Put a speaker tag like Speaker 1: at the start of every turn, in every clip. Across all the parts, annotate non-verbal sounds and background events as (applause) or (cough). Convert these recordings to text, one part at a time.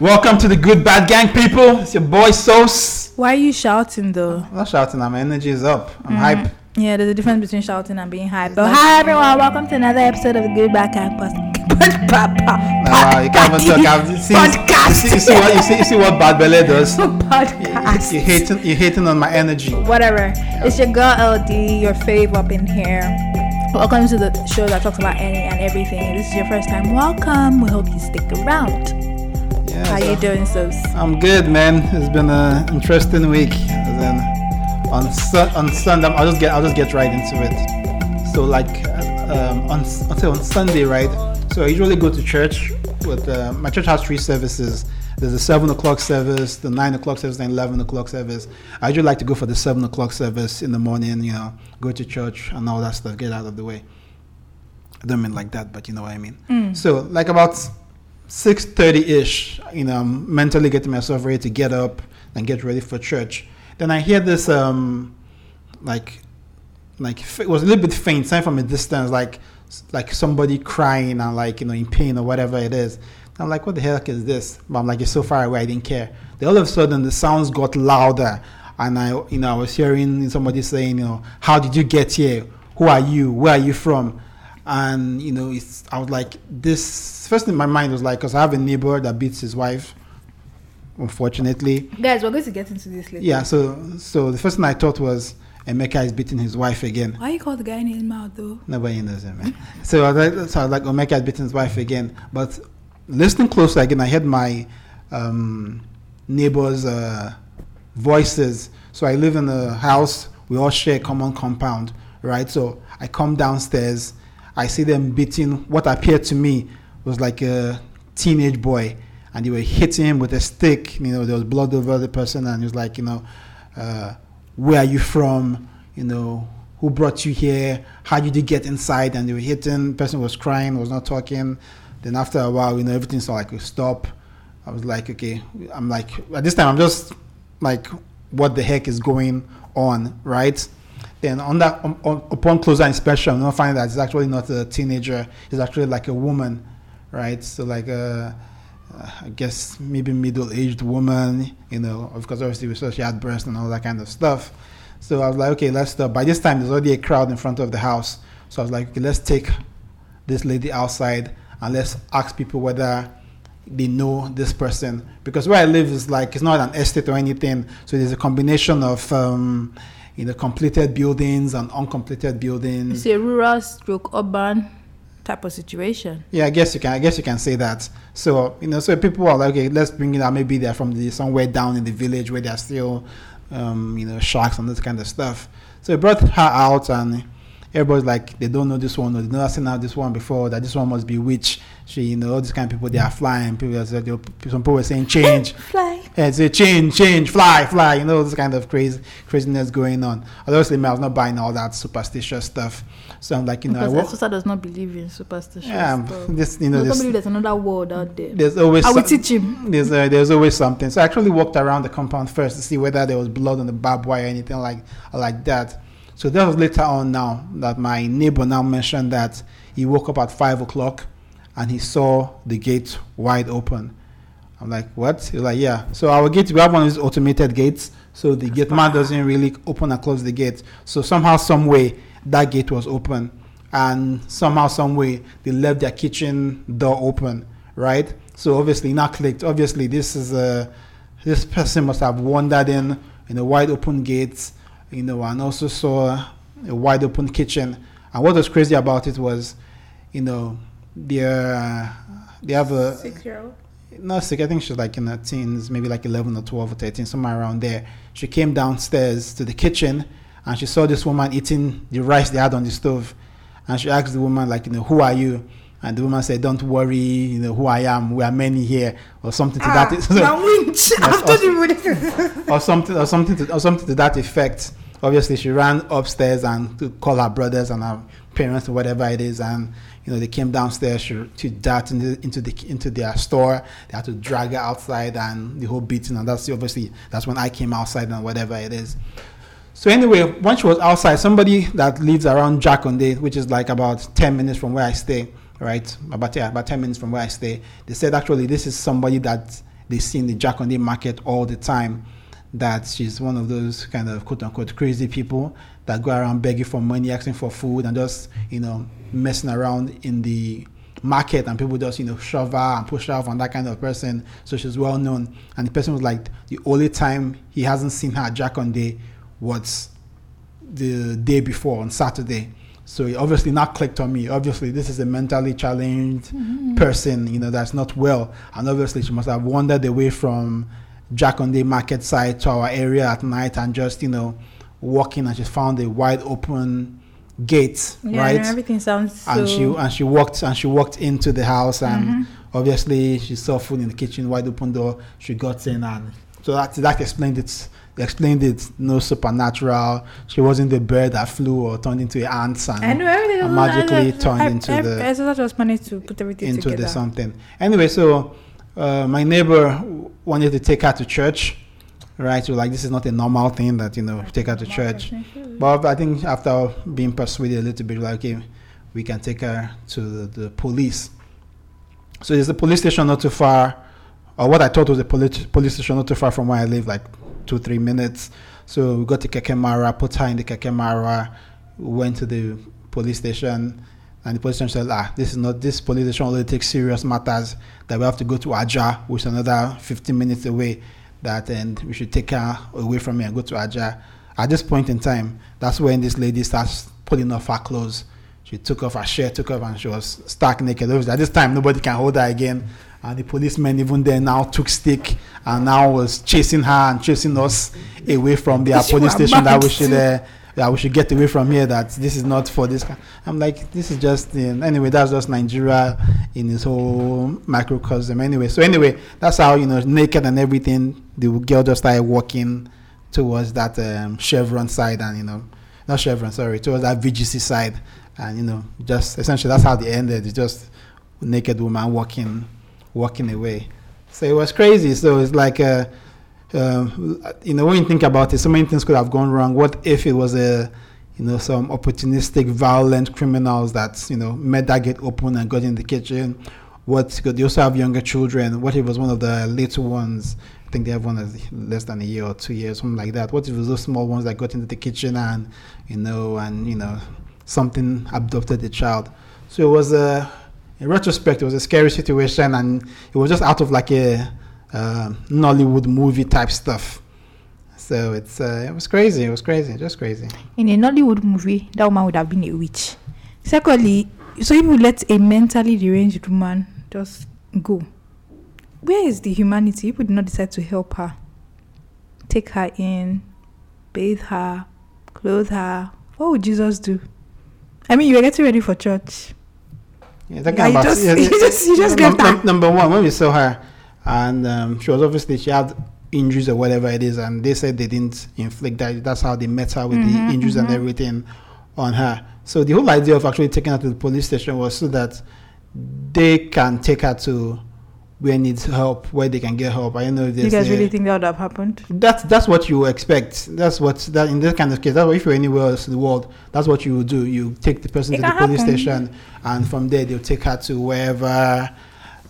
Speaker 1: Welcome to the Good Bad Gang, people. It's your boy Sauce.
Speaker 2: Why are you shouting though?
Speaker 1: I'm not shouting, my energy is up. I'm
Speaker 2: Mm.
Speaker 1: hype.
Speaker 2: Yeah, there's a difference between shouting and being hype. But hi everyone, welcome to another episode of the Good Back Campus
Speaker 1: Now, wow, you can't even talk. I've- You see,
Speaker 2: Podcast.
Speaker 1: You see, you see what you see, you see what Bad Belly does. (laughs)
Speaker 2: podcast.
Speaker 1: You're hating, you're hating on my energy.
Speaker 2: Whatever. It's your girl LD, your fave up in here. Welcome to the show that talks about any and everything. If this is your first time, welcome. We hope you stick around.
Speaker 1: Yeah,
Speaker 2: How you doing, Sos?
Speaker 1: I'm good, man. It's been an interesting week. And then on Sun on Sunday, I'll just get I'll just get right into it. So like um, on say on Sunday, right? So I usually go to church. With uh, my church has three services. There's a seven o'clock service, the nine o'clock service, and eleven o'clock service. I usually like to go for the seven o'clock service in the morning. You know, go to church and all that stuff, get out of the way. I don't mean like that, but you know what I mean. So like about six thirty ish, you know, mentally getting myself ready to get up and get ready for church. Then I hear this um like like it was a little bit faint, sound from a distance, like like somebody crying and like you know in pain or whatever it is. I'm like, what the heck is this? But I'm like, it's so far away, I didn't care. Then all of a sudden the sounds got louder, and I you know I was hearing somebody saying, you know, how did you get here? Who are you? Where are you from? And you know, it's I was like, this first thing in my mind was like, because I have a neighbor that beats his wife, unfortunately.
Speaker 2: Guys, we're going to get into this later.
Speaker 1: Yeah, so so the first thing I thought was Emeka is beating his wife again.
Speaker 2: Why you call the guy name out though?
Speaker 1: Nobody knows him, man. so I was like, so I was like Emeka has beaten his wife again. But listening closer again, I heard my um, neighbors' uh, voices. So I live in a house. We all share a common compound, right? So I come downstairs. I see them beating what appeared to me was like a teenage boy, and they were hitting him with a stick. You know, there was blood over the person, and he was like, you know, uh, where are you from? You know, who brought you here? How did you get inside? And they were hitting. person was crying, was not talking. Then after a while, you know, everything started like stop. I was like, okay. I'm like, at this time, I'm just like, what the heck is going on, right? Then on that, on, on, upon closer inspection, I'm not finding that it's actually not a teenager. It's actually like a woman, right? So like a, uh, I guess maybe middle-aged woman, you know, because obviously we saw she had breasts and all that kind of stuff. So I was like, okay, let's stop. By this time, there's already a crowd in front of the house. So I was like, okay, let's take this lady outside and let's ask people whether they know this person. Because where I live is like, it's not an estate or anything. So there's a combination of, um, you know, completed buildings and uncompleted buildings.
Speaker 2: It's a rural stroke urban type of situation.
Speaker 1: Yeah, I guess you can. I guess you can say that. So you know, so people are like, okay, let's bring it out. Maybe they're from the somewhere down in the village where they're still, um, you know, sharks and this kind of stuff. So we brought her out, and everybody's like, they don't know this one, or they've never seen out this one before. That this one must be witch. She, you know, all these kind of people, they are flying. People, are some people were saying change. (laughs)
Speaker 2: Fly.
Speaker 1: Yeah, say change, change, fly, fly. You know, this kind of crazy craziness going on. Obviously, I was not buying all that superstitious stuff. So I'm like, you know, I
Speaker 2: Because
Speaker 1: walk,
Speaker 2: Esosa does not believe in superstition.
Speaker 1: yeah,
Speaker 2: stuff. (laughs)
Speaker 1: this, you know, this,
Speaker 2: believe there's another world out there.
Speaker 1: there's always
Speaker 2: I will
Speaker 1: some-
Speaker 2: teach him.
Speaker 1: there's uh, there's always something. So I actually walked around the compound first to see whether there was blood on the barbed wire or anything like like that. So that was later on now that my neighbor now mentioned that he woke up at five o'clock and he saw the gate wide open. I'm like, what? He's like, yeah. So our gate, we have one of these automated gates. So the gate man doesn't really open and close the gate. So somehow, some way, that gate was open, and somehow, some way, they left their kitchen door open, right? So obviously, not clicked. Obviously, this is a this person must have wandered in in a wide open gate, you know, and also saw a wide open kitchen. And what was crazy about it was, you know, they they have a
Speaker 2: Six year old.
Speaker 1: Not sick. I think she's like in her teens, maybe like 11 or 12 or 13, somewhere around there. She came downstairs to the kitchen and she saw this woman eating the rice they had on the stove. And she asked the woman, like, you know, who are you? And the woman said, don't worry, you know, who I am. We are many here, or something to that.
Speaker 2: Ah, winch. I've told you
Speaker 1: or something, or something, to, or something to that effect. Obviously, she ran upstairs and to call her brothers and her parents or whatever it is, and you know they came downstairs to, to dart into, into the into their store. They had to drag her outside and the whole beating, and that's obviously that's when I came outside and whatever it is. So anyway, once she was outside, somebody that lives around Jakande, which is like about ten minutes from where I stay, right? About yeah, about ten minutes from where I stay, they said actually this is somebody that they see in the Jakande market all the time. That she's one of those kind of quote unquote crazy people that go around begging for money, asking for food, and just you know messing around in the market and people just you know shove her and push her off on that kind of person. So she's well known. And the person was like the only time he hasn't seen her at Jakande was the day before on saturday. So he obviously not clicked on me. Obviously this is a mentally challenged
Speaker 2: Mm-hmm.
Speaker 1: person you know that's not well. And obviously she must have wandered away from Jakande market side to our area at night and just you know walking and she found a wide open gate
Speaker 2: Yeah,
Speaker 1: right
Speaker 2: everything sounds so.
Speaker 1: and she and she walked and she walked into the house and
Speaker 2: Mhm.
Speaker 1: obviously she saw food in the kitchen wide open door she got in and so that that explained it explained it no supernatural she wasn't the bird that flew or turned into an ant and and magically turned
Speaker 2: I,
Speaker 1: into
Speaker 2: I,
Speaker 1: the-
Speaker 2: I, I just managed to put everything
Speaker 1: into
Speaker 2: together.
Speaker 1: the something anyway so uh, my neighbor wanted to take her to church right so like this is not a normal thing that you know take her to church but I think after being persuaded a little bit, like, okay, we can take her to the, the police. So there's a police station not too far, or what I thought was a police police station not too far from where I live, like two three minutes. So we got to Keke Marwa, put her in the Keke Marwa, went to the police station, and the police station said, ah, this is not this police station only takes serious matters that we have to go to Aja, which is another 15 minutes away. That and we should take her away from here and go to Aja. At this point in time, that's when this lady starts pulling off her clothes. She took off her shirt, took off, and she was stark naked. Obviously, at this time, nobody can hold her again. And the policemen, even then, now took stick and now was chasing her and chasing us away from their
Speaker 2: You
Speaker 1: police station. That we should, uh, that we should get away from here. That this is not for this. I'm like, this is just uh, anyway. That's just Nigeria in its whole microcosm. Anyway, so anyway, that's how you know naked and everything. The girl just started walking towards that um, Chevron side, and you know, not Chevron, sorry, towards that VGC side, and you know, just essentially that's how they ended. It's just naked woman walking, walking away. So it was crazy. So it's like, uh, um, you know, when you think about it, so many things could have gone wrong. What if it was a, you know, some opportunistic, violent criminals that you know made that gate open and got in the kitchen? What could they also have younger children? What if it was one of the little ones? I think they have one that's less than a year or two years, something like that. What if it was those small ones that got into the kitchen and, you know, and you know, something abducted the child? So it was a, in retrospect, it was a scary situation, and it was just out of like a uh, Nollywood movie type stuff. So it's uh, it was crazy. It was crazy, just crazy.
Speaker 2: in a Nollywood movie, that woman would have been a witch. Secondly, so if you let a mentally deranged woman just go, where is the humanity? People did not decide to help her, take her in, bathe her, clothe her. What would Jesus do? I mean, you were getting ready for church.
Speaker 1: Yeah, talking
Speaker 2: Yeah, you
Speaker 1: about-
Speaker 2: just-
Speaker 1: yeah, (laughs)
Speaker 2: you just- you just
Speaker 1: num-
Speaker 2: left her.
Speaker 1: num- number one when we saw her, and um, she was obviously she had injuries or whatever it is, and they said they didn't inflict that. That's how they met her with
Speaker 2: Mhm,
Speaker 1: the injuries and
Speaker 2: mhm.
Speaker 1: everything on her. So the whole idea of actually taking her to the police station was so that they can take her to where needs help, where they can get help. I don't know if
Speaker 2: You guys
Speaker 1: a-
Speaker 2: really think that would have happened?
Speaker 1: that's that's what you expect. That's what that in this kind of case. That's what if you're anywhere else in the world, that's what you would do. You take the person
Speaker 2: It
Speaker 1: to the
Speaker 2: can
Speaker 1: police
Speaker 2: happen.
Speaker 1: station, and from there they'll take her to wherever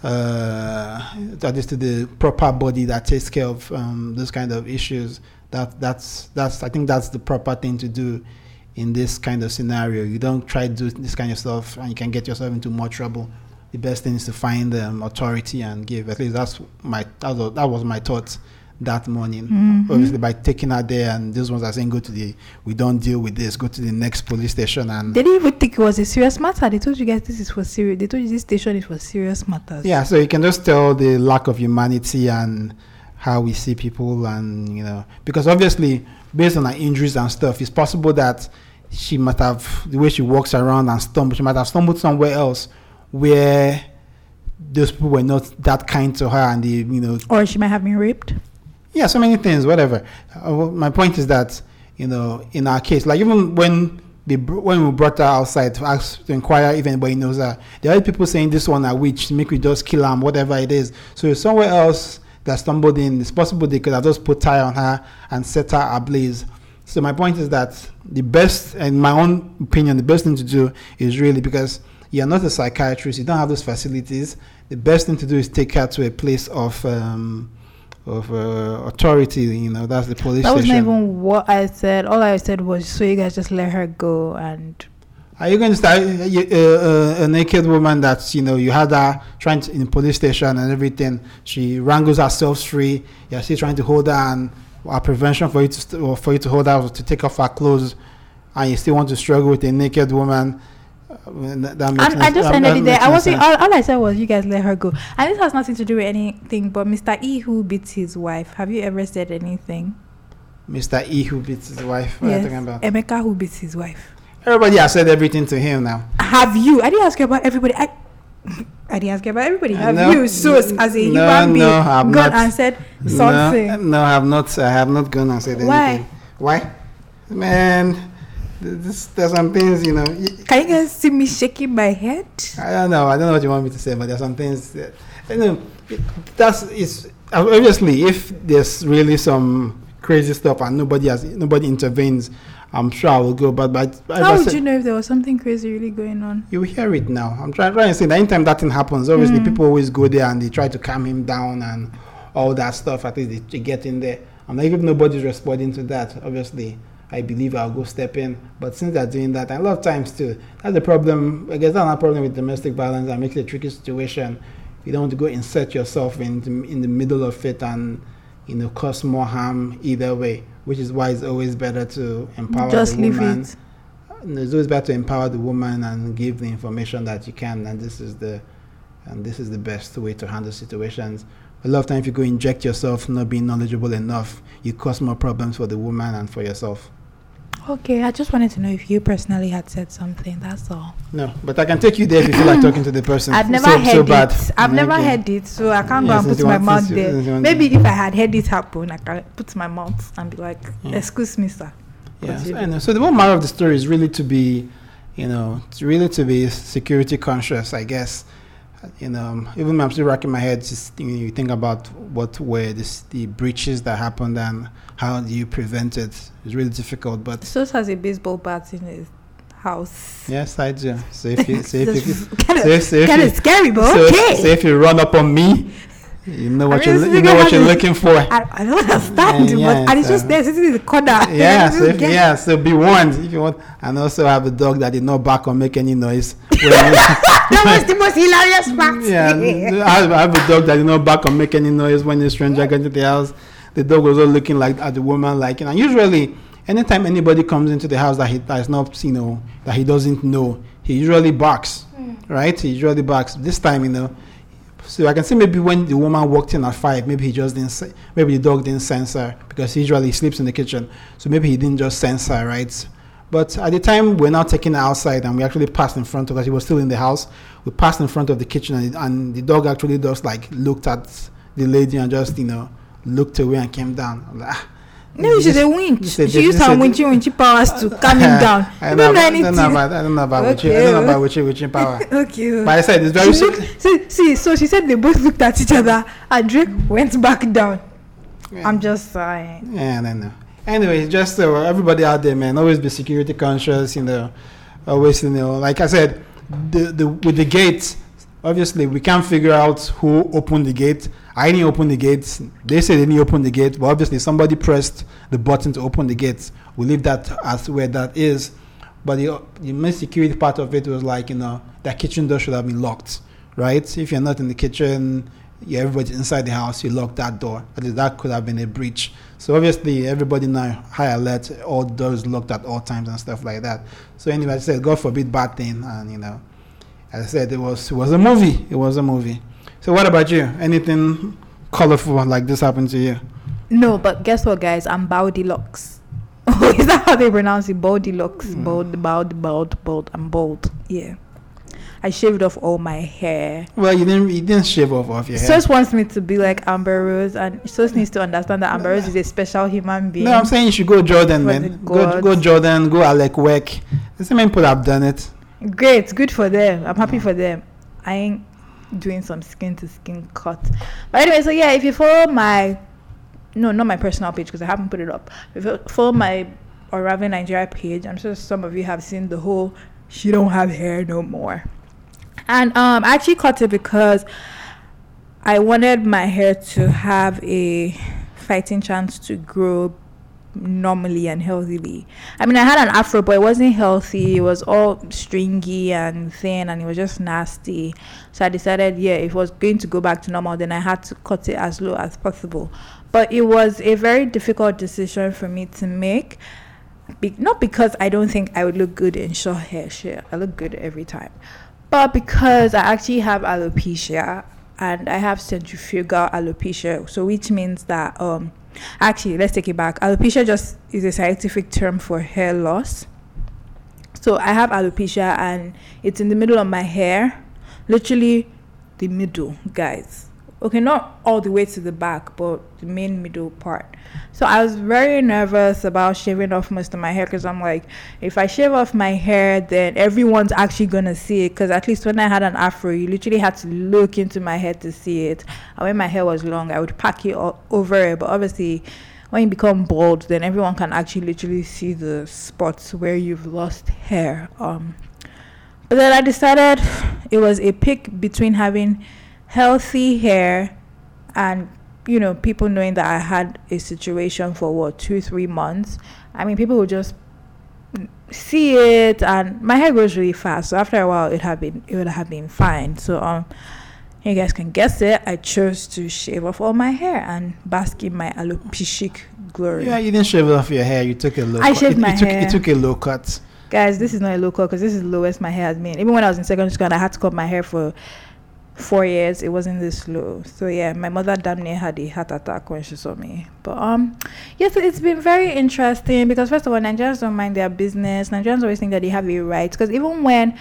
Speaker 1: uh, that is to the proper body that takes care of um, those kind of issues. That that's that's I think that's the proper thing to do in this kind of scenario. You don't try to do this kind of stuff, and you can get yourself into more trouble. The best thing is to find um, authority and give. At least that's my that was, that was my thoughts that morning.
Speaker 2: Mhm.
Speaker 1: Obviously, by taking her there, and those ones are saying, "Go to the, we don't deal with this. Go to the next police station." And
Speaker 2: They didn't even think it was a serious matter. They told you guys this is for serious. They told you this station is for serious matters.
Speaker 1: yeah, so you can just tell the lack of humanity and how we see people, and you know, because obviously, based on her injuries and stuff, it's possible that she might have the way she walks around and stumbled. She might have stumbled somewhere else where those people were not that kind to her, and they, you know,
Speaker 2: Or she might have been raped.
Speaker 1: Yeah so many things whatever. Uh, well, my point is that you know in our case like even when they when we brought her outside to ask to inquire if anybody knows her there are people saying this one a witch make we just kill her whatever it is. So somewhere else that stumbled in it's possible they could have just put tire on her and set her ablaze. So my point is that the best in my own opinion the best thing to do is really because you're not a psychiatrist you don't have those facilities the best thing to do is take her to a place of um, of uh, authority. You know, that's the police
Speaker 2: That was not even what I said. All I said was, so you guys just let her go and
Speaker 1: Are you going to start uh, uh, a naked woman that you know you had her trying to, in police station and everything? She wrangles herself free. You're still trying to hold her, and our prevention for you to st- for you to hold her to take off her clothes, and you still want to struggle with a naked woman. That, that makes
Speaker 2: I just ended it there. I wasn't. All, all I said was, "You guys let her go," and this has nothing to do with anything. But Mr. E, who beats his wife, have you ever said anything?
Speaker 1: Mr. E who beats his wife. What are you talking about?
Speaker 2: Emeka, who beats his wife.
Speaker 1: Everybody has said everything to him now.
Speaker 2: Have you? I didn't ask you about everybody. I, (laughs) I didn't ask you about everybody. Have
Speaker 1: No,
Speaker 2: you, so as a
Speaker 1: no,
Speaker 2: human being,
Speaker 1: no,
Speaker 2: gone
Speaker 1: not.
Speaker 2: and said something?
Speaker 1: No, no, I have not. I have not gone and said
Speaker 2: Why?
Speaker 1: anything. Why? Man, this, there's some things you know.
Speaker 2: Can you guys see me shaking my head?
Speaker 1: I don't know. I don't know what you want me to say, but there's some things. That, you know, it- that's it's obviously if there's really some crazy stuff and nobody has nobody intervenes, I'm sure I will go. But but
Speaker 2: How would
Speaker 1: said-
Speaker 2: you know if there was something crazy really going on?
Speaker 1: You hear it now. I'm trying, trying to say that anytime that thing happens, obviously
Speaker 2: Mm.
Speaker 1: people always go there and they try to calm him down and all that stuff. At least they, they get in there. And like if nobody's responding to that, obviously I believe I'll go step in. But since they're doing that, and a lot of times too, that's the problem. I guess that's not problem with domestic violence. That makes it a tricky situation. You don't want to go insert yourself in the, in the middle of it and you know cause more harm either way. Which is why it's always better to empower
Speaker 2: Just
Speaker 1: the
Speaker 2: leave
Speaker 1: woman
Speaker 2: it.
Speaker 1: it's always better to empower the woman and give the information that you can and this is the and this is the best way to handle situations a lot of times if you go inject yourself not being knowledgeable enough you cause more problems for the woman and for yourself
Speaker 2: Okay, I just wanted to know if you personally had said something. That's all.
Speaker 1: no but i can take you there if you feel like talking to the person
Speaker 2: I've never
Speaker 1: so,
Speaker 2: heard
Speaker 1: so bad
Speaker 2: it. I've never
Speaker 1: Okay.
Speaker 2: heard it, so I can't
Speaker 1: Yeah,
Speaker 2: go and put my mouth there. Maybe if I had heard it happen, I can put my mouth and be like,
Speaker 1: Yeah.
Speaker 2: "Excuse me, sir."
Speaker 1: Yes,
Speaker 2: Continue.
Speaker 1: I know. So the one moral of the story is really to be, you know, it's really to be security conscious, I guess. You know, um, even I'm still racking my head. Just you, know, you think about what were this, the breaches that happened and how do you prevent it. It's really difficult, but
Speaker 2: Sos has a baseball bat in his house.
Speaker 1: yes, I do. So if you, (laughs) so if you, so if, so if
Speaker 2: of
Speaker 1: you,
Speaker 2: scary, but
Speaker 1: so,
Speaker 2: okay.
Speaker 1: so if you run up on me, you know what
Speaker 2: I mean,
Speaker 1: you're, you know what you're looking for.
Speaker 2: I, I don't understand,
Speaker 1: Yeah,
Speaker 2: but
Speaker 1: yeah,
Speaker 2: and it's
Speaker 1: so-
Speaker 2: just there sitting in the corner. (laughs)
Speaker 1: Yeah, (laughs) so if, yeah, so be warned if you want. And also have a dog that did not bark or make any noise. (laughs) when-
Speaker 2: that was the most hilarious part.
Speaker 1: yeah, I have, a dog that did not bark or make any noise when a stranger got into the house. The dog was all looking like at the woman, like, you know, usually anytime anybody comes into the house that he that is not, you know, that he doesn't know, he usually barks, hmm. right? He usually barks. This time, you know, so I can see maybe when the woman walked in at five, maybe he just didn't, maybe the dog didn't sense her because usually he usually sleeps in the kitchen. So maybe he didn't just sense her, right? But at the time we're now taking her outside and we actually passed in front of her. She was still in the house. We passed in front of the kitchen and, and the dog actually just like looked at the lady and just, you know, looked away and came down. Ah,
Speaker 2: Maybe she's a winch. She used her winchy winchy powers to calm him down. (laughs)
Speaker 1: I don't
Speaker 2: know
Speaker 1: I don't know about, I don't know about witchy, I don't know about witchy, witchy power. (laughs)
Speaker 2: okay.
Speaker 1: But I said it's very
Speaker 2: She looked, see, see, so she said they both looked at each other and Drake went back down. I'm just saying.
Speaker 1: Yeah, I don't know. Anyway, just uh, everybody out there, man, always be security conscious. You know, always, you know, like I said, the the with the gates. Obviously, we can't figure out who opened the gate. I didn't open the gate. They said they didn't open the gate, but obviously somebody pressed the button to open the gate. We leave that as where that is. But the the main security part of it was like you know that kitchen door should have been locked, right? If you're not in the kitchen, yeah, everybody's inside the house. You lock that door. At least that could have been a breach. So obviously, everybody now high alert, all doors locked at all times and stuff like that. So anyway, I said, God forbid bad thing, and you know, I said, it was it was a movie. It was a movie. So what about you? Anything colorful like this happened to you?
Speaker 2: No, but guess what, guys? I'm Baudilux. (laughs) Oh, is that how they pronounce it? Baudilux.
Speaker 1: Mm.
Speaker 2: Bald, bald, bald, bald. I'm bald. Yeah. I shaved off all my hair.
Speaker 1: Well, you didn't you didn't shave off off your hair.
Speaker 2: Sos wants me to be like Amber Rose, and Sos needs to understand that Amber Rose is a special human being.
Speaker 1: No, I'm saying you should go Jordan, man. Go go Jordan. Go Alek Wek. The same people have done it.
Speaker 2: Great, good for them. I'm happy for them. I ain't doing some skin to skin cut. But anyway, so yeah, if you follow my no, not my personal page because I haven't put it up. If you follow my Oraven Nigeria page, I'm sure some of you have seen the whole she don't have hair no more. And um I actually cut it because I wanted my hair to have a fighting chance to grow normally and healthily. I mean, I had an afro, but it wasn't healthy. It was all stringy and thin, and it was just nasty. So I decided, yeah, if it was going to go back to normal, then I had to cut it as low as possible. But it was a very difficult decision for me to make. Be- not because I don't think I would look good in short hair. Sure, I look good every time, but because I actually have alopecia and I have centrifugal alopecia, so which means that um Actually, let's take it back. Alopecia just is a scientific term for hair loss. So I have alopecia and it's in the middle of my hair, literally the middle, guys okay, not all the way to the back, but the main middle part. So I was very nervous about shaving off most of my hair because I'm like, if I shave off my hair, then everyone's actually gonna see it. Because at least when I had an afro, you literally had to look into my head to see it. And when my hair was long, I would pack it o- over it. But obviously, when you become bald, then everyone can actually literally see the spots where you've lost hair. Um, but then I decided it was a pick between having healthy hair and you know people knowing that i had a situation for what two three months i mean people would just see it and my hair grows really fast so after a while it had been it would have been fine so um you guys can guess it i chose to shave off all my hair and bask in my alopecia glory
Speaker 1: Yeah, you didn't shave off your hair. You took a low.
Speaker 2: I
Speaker 1: cut.
Speaker 2: shaved
Speaker 1: you,
Speaker 2: my
Speaker 1: took,
Speaker 2: hair.
Speaker 1: You took a low cut.
Speaker 2: guys this is not a low cut because this is the lowest my hair has been even when i was in secondary school and i had to cut my hair for four years it wasn't this low so yeah my mother damn near had a heart attack when she saw me but um yes it's been very interesting because first of all nigerians don't mind their business nigerians always think that they have a right because even when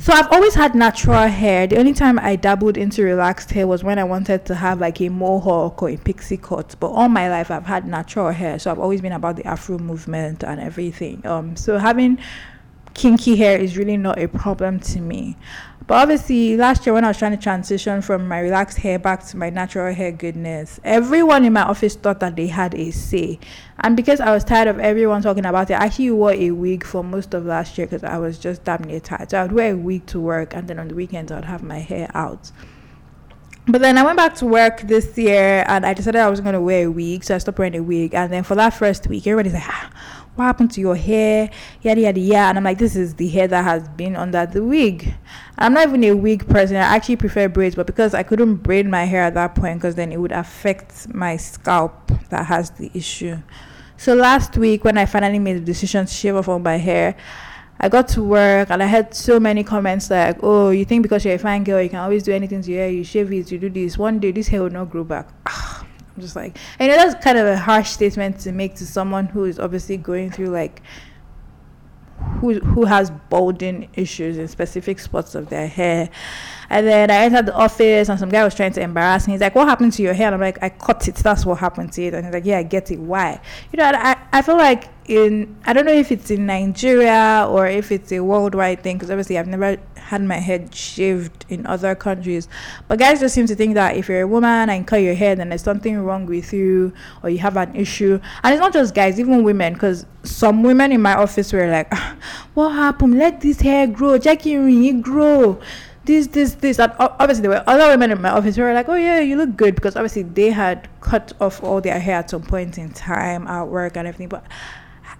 Speaker 2: so I've always had natural hair. The only time I dabbled into relaxed hair was when I wanted to have like a mohawk or a pixie cut. But all my life I've had natural hair, so I've always been about the Afro movement and everything. Um, so having kinky hair is really not a problem to me. But obviously, last year when I was trying to transition from my relaxed hair back to my natural hair goodness, everyone in my office thought that they had a say. And because I was tired of everyone talking about it, I actually wore a wig for most of last year because I was just damn near tired. So I would wear a wig to work, and then on the weekends, I would have my hair out. But then I went back to work this year and I decided I was going to wear a wig. So I stopped wearing a wig. And then for that first week, everybody's like, ah, what happened to your hair? Yada, yada, yada. And I'm like, this is the hair that has been under the wig. I'm not even a wig person. I actually prefer braids. But because I couldn't braid my hair at that point, because then it would affect my scalp that has the issue. So last week, when I finally made the decision to shave off all my hair, I got to work and I had so many comments like, "Oh, you think because you're a fine girl, you can always do anything to your hair? You shave it, you do this. One day, this hair will not grow back." Ah. I'm just like, you know, that's kind of a harsh statement to make to someone who is obviously going through like who who has balding issues in specific spots of their hair. And then I entered the office and some guy was trying to embarrass me. He's like, What happened to your hair? And I'm like, I cut it. That's what happened to it. And he's like, Yeah, I get it. Why? You know, I, I feel like in, I don't know if it's in Nigeria or if it's a worldwide thing, because obviously I've never had my head shaved in other countries. But guys just seem to think that if you're a woman and cut your hair, then there's something wrong with you or you have an issue. And it's not just guys, even women, because some women in my office were like, "Ah, What happened? Let this hair grow. Jackie, it grow this, this, this. And obviously, there were other women in my office who were like, "Oh yeah, you look good," because obviously they had cut off all their hair at some point in time at work and everything. But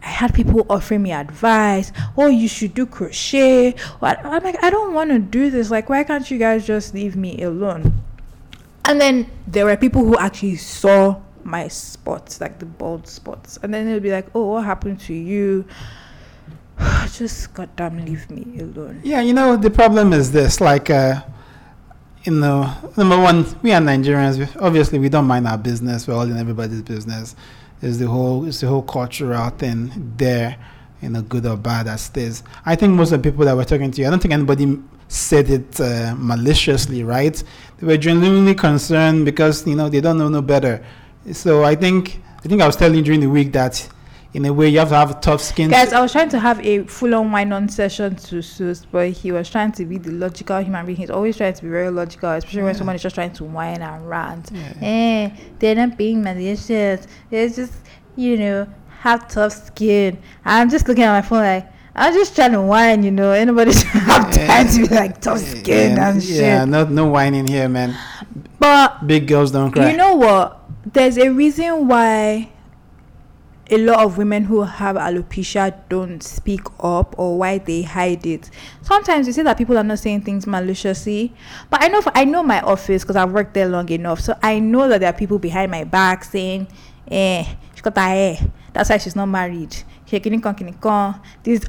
Speaker 2: I had people offering me advice. Oh, you should do crochet. I'm like, I don't want to do this. Like, why can't you guys just leave me alone? And then there were people who actually saw my spots, like the bald spots, and then they'll be like, "Oh, what happened to you?" (sighs) just goddamn leave me alone.
Speaker 1: Yeah, you know the problem is this. Like, uh, you know, number one, we are Nigerians. We, obviously, we don't mind our business. We're all in everybody's business. Is the whole is the whole cultural thing there, you know, good or bad as it is. I think most of the people that were talking to you, I don't think anybody said it uh, maliciously, right? They were genuinely concerned because you know they don't know no better. So I think I think I was telling during the week that in a way you have to have tough skin.
Speaker 2: Guys, I was trying to have a full-on wine-on session to Sus, but he was trying to be the logical human being. He's always trying to be very logical, especially when someone is just trying to whine and rant.
Speaker 1: Yeah.
Speaker 2: Eh, they're not being malicious. They're just, you know, have tough skin. I'm just looking at my phone like, I'm just trying to whine, you know. Anybody (laughs) should have time to be like tough skin
Speaker 1: yeah,
Speaker 2: and
Speaker 1: yeah,
Speaker 2: shit.
Speaker 1: no, no whining here, man.
Speaker 2: But
Speaker 1: Big girls don't cry.
Speaker 2: you know what? There's a reason why a lot of women who have alopecia don't speak up or why they hide it. Sometimes you say that people are not saying things maliciously, but I know for, I know my office because I've worked there long enough, so I know that there are people behind my back saying, "Eh, she got her hair. That's why she's not married." These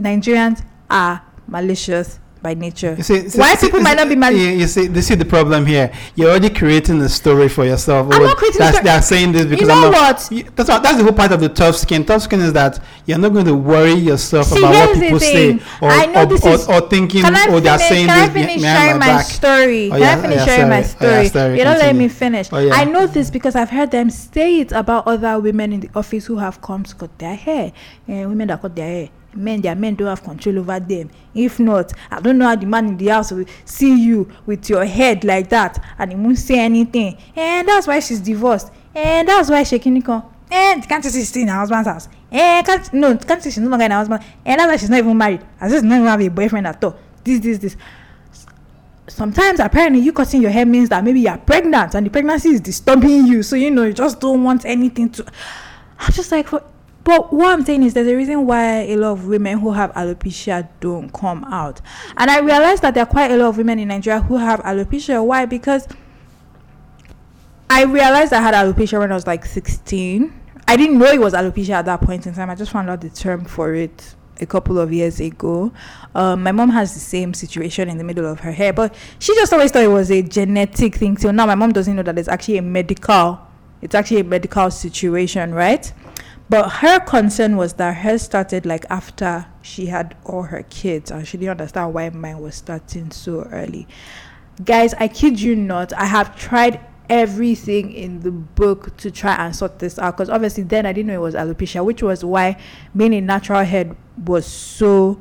Speaker 2: Nigerians are malicious by nature.
Speaker 1: You see, see-
Speaker 2: why
Speaker 1: see-
Speaker 2: people might not be married?
Speaker 1: You, you see, this is the problem here. You're already creating a story for yourself.
Speaker 2: I'm
Speaker 1: Oh,
Speaker 2: not creating a
Speaker 1: that's,
Speaker 2: story.
Speaker 1: They are saying this because
Speaker 2: know
Speaker 1: I'm not.
Speaker 2: what?
Speaker 1: You- That's that's the whole part of the tough skin. Tough skin is that you're not going to worry yourself about what people say or
Speaker 2: I
Speaker 1: or, or,
Speaker 2: is-
Speaker 1: or thinking
Speaker 2: Can I
Speaker 1: oh they are
Speaker 2: finish?
Speaker 1: saying
Speaker 2: Can I
Speaker 1: this be-
Speaker 2: finish sharing
Speaker 1: my
Speaker 2: my story?
Speaker 1: Oh,
Speaker 2: Can I finish
Speaker 1: yeah,
Speaker 2: sharing my
Speaker 1: sorry. Oh, yeah,
Speaker 2: story?
Speaker 1: sorry,
Speaker 2: you don't let me finish.
Speaker 1: Oh, yeah.
Speaker 2: I know this because I've heard them say it about other women in the office who have come to cut their hair. And women that cut their hair. Men, their men don't have control over them. If not, I don't know how the man in the house will see you with your head like that and he won't say anything. And that's why she's divorced. And that's why she can't come. And can't you see she's still in her husband's house? And can't no, can't you see she's no longer in her husband? And that's why she's not even married. If she's not even have a boyfriend at all. This, this, this sometimes apparently you cutting your hair means that maybe you're pregnant and the pregnancy is disturbing you so you know you just don't want anything to i'm just like for, but what i'm saying is there's a reason why a lot of women who have alopecia don't come out and i realized that there are quite a lot of women in nigeria who have alopecia why because i realized i had alopecia when i was like 16 i didn't know it was alopecia at that point in time i just found out the term for it a couple of years ago. Um, my mom has the same situation in the middle of her hair, but she just always thought it was a genetic thing. So now my mom doesn't know that it's actually a medical, it's actually a medical situation, right? But her concern was that hers started like after she had all her kids, and she didn't understand why mine was starting so early. Guys, I kid you not, I have tried everything in the book to try and sort this out because obviously then I didn't know it was alopecia, which was why being a natural head was so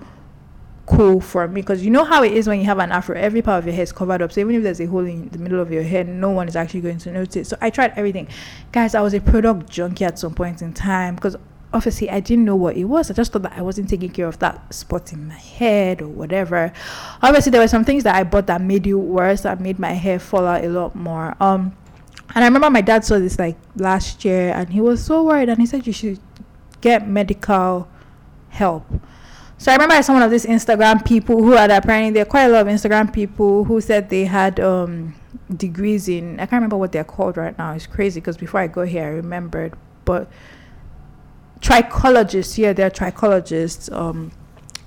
Speaker 2: cool for me because you know how it is when you have an afro every part of your hair is covered up. So even if there's a hole in the middle of your head no one is actually going to notice. So i tried everything. Guys i was a product junkie at some point in time because obviously i didn't know what it was. I just thought that i wasn't taking care of that spot in my head or whatever. Obviously there were some things that i bought that made it worse that made my hair fall out a lot more. Um and i remember my dad saw this like last year and he was so worried and he said you should get medical help so I remember one of these Instagram people who had apparently there are quite a lot of Instagram people who said they had um degrees in I can't remember what they're called right now. It's crazy because before I go here I remembered. But trichologists, yeah, they're trichologists. Um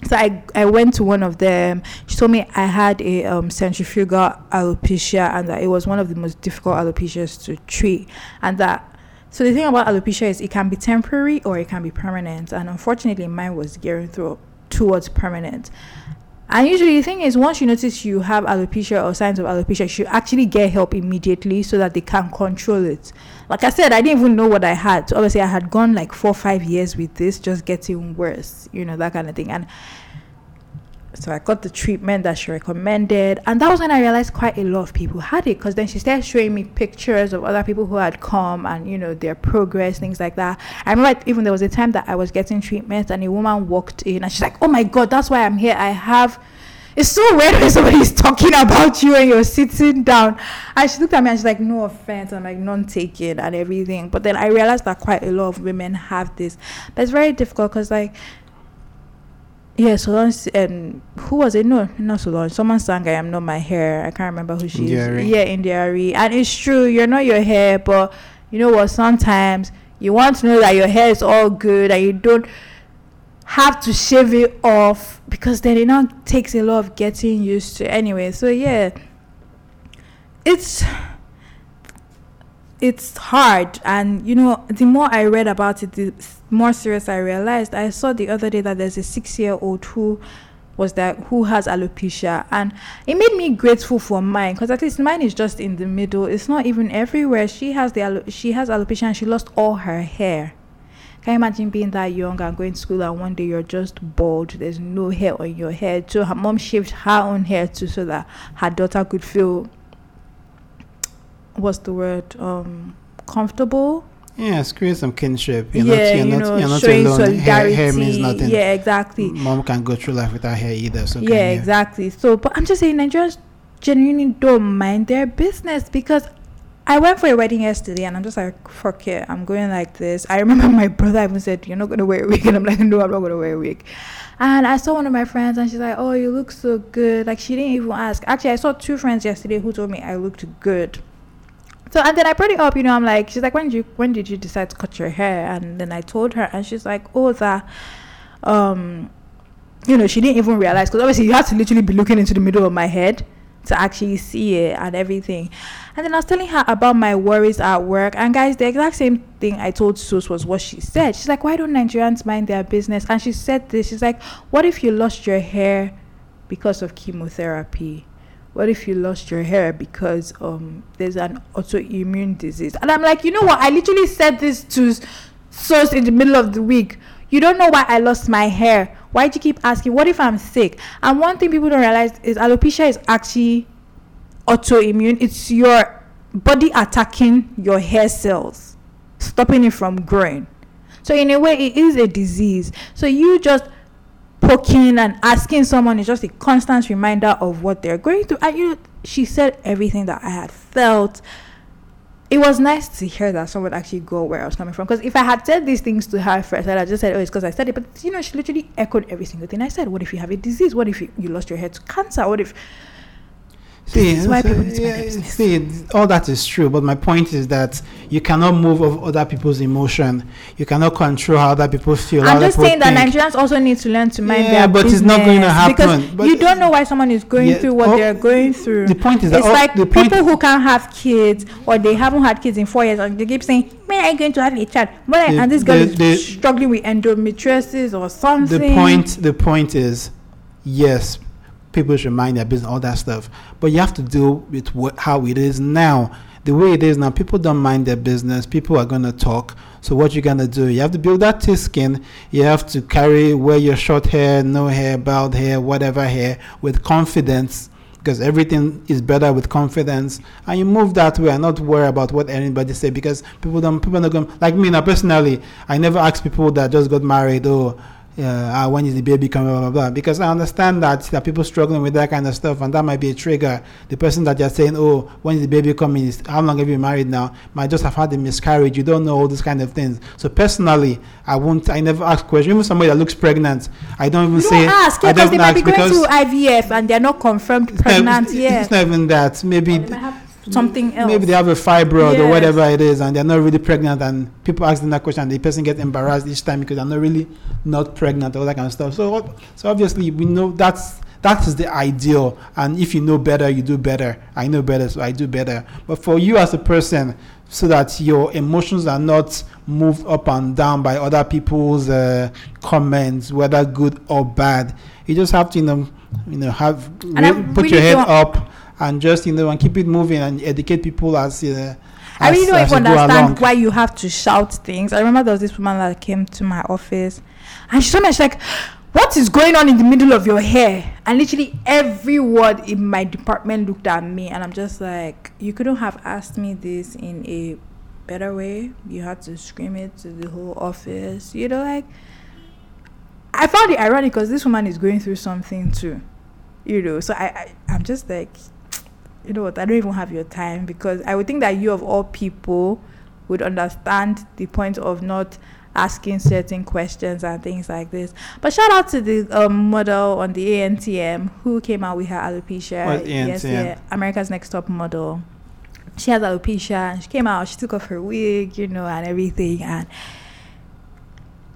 Speaker 2: so I, I went to one of them. She told me I had a um, centrifugal alopecia and that it was one of the most difficult alopecias to treat. And that so the thing about alopecia is it can be temporary or it can be permanent. And unfortunately, mine was gearing through towards permanent. And usually, the thing is, once you notice you have alopecia or signs of alopecia, you should actually get help immediately so that they can control it. Like I said, I didn't even know what I had. So obviously, I had gone like four, five years with this, just getting worse, you know, that kind of thing. And so I got the treatment that she recommended, and that was when I realized quite a lot of people had it. Because then she started showing me pictures of other people who had come and you know their progress, things like that. I remember even there was a time that I was getting treatment, and a woman walked in, and she's like, "Oh my god, that's why I'm here. I have." It's so weird when somebody's (laughs) talking about you and you're sitting down. And she looked at me and she's like, No offense. I'm like, None taken and everything. But then I realized that quite a lot of women have this. But it's very difficult because, like, yeah, Solange, um, who was it? No, not Solange. Someone sang I am not my hair. I can't remember who she is. Yeah, India.Arie. And it's true, you're not your hair, but you know what? Sometimes you want to know that your hair is all good and you don't have to shave it off because then it now takes a lot of getting used to anyway. So yeah. It's it's hard. And you know the more i read about it the more serious i realized. I saw the other day that there's a six year old who was that who has alopecia. And it made me grateful for mine because at least mine is just in the middle. It's not even everywhere. She has the alo- she has alopecia and she lost all her hair. Can you imagine being that young and going to school and one day you're just bald? There's no hair on your head. So her mom shaved her own hair too so that her daughter could feel what's the word um comfortable
Speaker 1: Yes, create some kinship. You're
Speaker 2: yeah
Speaker 1: not, you're
Speaker 2: you
Speaker 1: not,
Speaker 2: know
Speaker 1: you're not
Speaker 2: showing
Speaker 1: alone.
Speaker 2: Solidarity
Speaker 1: hair means nothing.
Speaker 2: yeah exactly
Speaker 1: Mom can't go through life without hair either. So
Speaker 2: yeah exactly so but i'm just saying nigerians genuinely don't mind their business because I went for a wedding yesterday and I'm just like, fuck it, I'm going like this. I remember (laughs) my brother even said, You're not gonna wear a wig and I'm like, No, I'm not gonna wear a wig. And I saw one of my friends and she's like, Oh, you look so good. Like she didn't even ask. Actually I saw two friends yesterday who told me I looked good. So and then I brought it up, you know, I'm like, she's like, When did you when did you decide to cut your hair? And then I told her and she's like, Oh that um you know, she didn't even realize because obviously you have to literally be looking into the middle of my head to actually see it and everything. And then I was telling her about my worries at work. And guys, the exact same thing I told Sus was what she said. She's like, Why don't Nigerians mind their business? And she said this. She's like, What if you lost your hair because of chemotherapy? What if you lost your hair because um there's an autoimmune disease? And I'm like, you know what? I literally said this to Sus in the middle of the week. You don't know why I lost my hair. Why do you keep asking? What if I'm sick? And one thing people don't realize is alopecia is actually autoimmune. It's your body attacking your hair cells, stopping it from growing. So in a way, it is a disease. So you just poking and asking someone is just a constant reminder of what they're going through. And you know, she said everything that I had felt it was nice to hear that someone actually go where I was coming from. Because if I had said these things to her first, I'd have just said, oh, it's because I said it. But, you know, she literally echoed every single thing I said. What if you have a disease? What if you, you lost your hair to cancer? What if
Speaker 1: See, why people need to yeah, see, all that is true, but my point is that you cannot move of other people's emotion. You cannot control how other people feel.
Speaker 2: I'm just saying that Nigerians also need to learn to mind their
Speaker 1: yeah,
Speaker 2: their
Speaker 1: but
Speaker 2: business.
Speaker 1: it's not going to happen.
Speaker 2: Because you don't know why someone is going yeah, through what oh, they're going through.
Speaker 1: The point is
Speaker 2: it's
Speaker 1: that
Speaker 2: like
Speaker 1: the
Speaker 2: people who can't have kids or they haven't had kids in four years and they keep saying, "When are you going to have a child?" When the, and this girl the, is struggling with endometriosis or something.
Speaker 1: The point. The point is, yes people should mind their business, all that stuff. But you have to deal with what, how it is now. The way it is now, people don't mind their business. People are going to talk. So what you're going to do, you have to build that skin. You have to carry, wear your short hair, no hair, bald hair, whatever hair, with confidence because everything is better with confidence and you move that way and not worry about what anybody say because people don't people don't go like me now personally i never ask people that just got married oh uh, when is the baby coming, blah, blah, blah. Because I understand that are people struggling with that kind of stuff, and that might be a trigger. The person that you're saying, oh, when is the baby coming, is how long have you been married now, might just have had a miscarriage. You don't know all these kind of things. So personally, I won't, I never ask questions. Even somebody that looks pregnant, I don't even
Speaker 2: you
Speaker 1: say,
Speaker 2: don't ask, yeah, I don't they might be going through IVF and they're not confirmed pregnant yet.
Speaker 1: It's not even that. Maybe
Speaker 2: something else.
Speaker 1: Maybe they have a fibroid yes. or whatever it is, and they're not really pregnant, and people ask them that question, and the person gets embarrassed each time because they're not really not pregnant, all that kind of stuff. So, so obviously, we know that's that is the ideal. And if you know better, you do better. I know better, so I do better. But for you as a person, so that your emotions are not moved up and down by other people's uh, comments, whether good or bad, you just have to, you know, you know, have re- put really your head up and just you know and keep it moving and educate people as uh,
Speaker 2: I really don't even understand why you have to shout things. I remember there was this woman that came to my office and she told me, she's like, What is going on in the middle of your hair? And literally every word in my department looked at me and I'm just like, You couldn't have asked me this in a better way. You had to scream it to the whole office. You know, like I found it ironic because this woman is going through something too. You know, so I, I I'm just like you know what, I don't even have your time because I would think that you, of all people, would understand the point of not asking certain questions and things like this. But shout out to the um, model on the ANTM who came out with her alopecia.
Speaker 1: Yes, yeah,
Speaker 2: America's Next Top Model. She has alopecia and she came out, she took off her wig, you know, and everything. And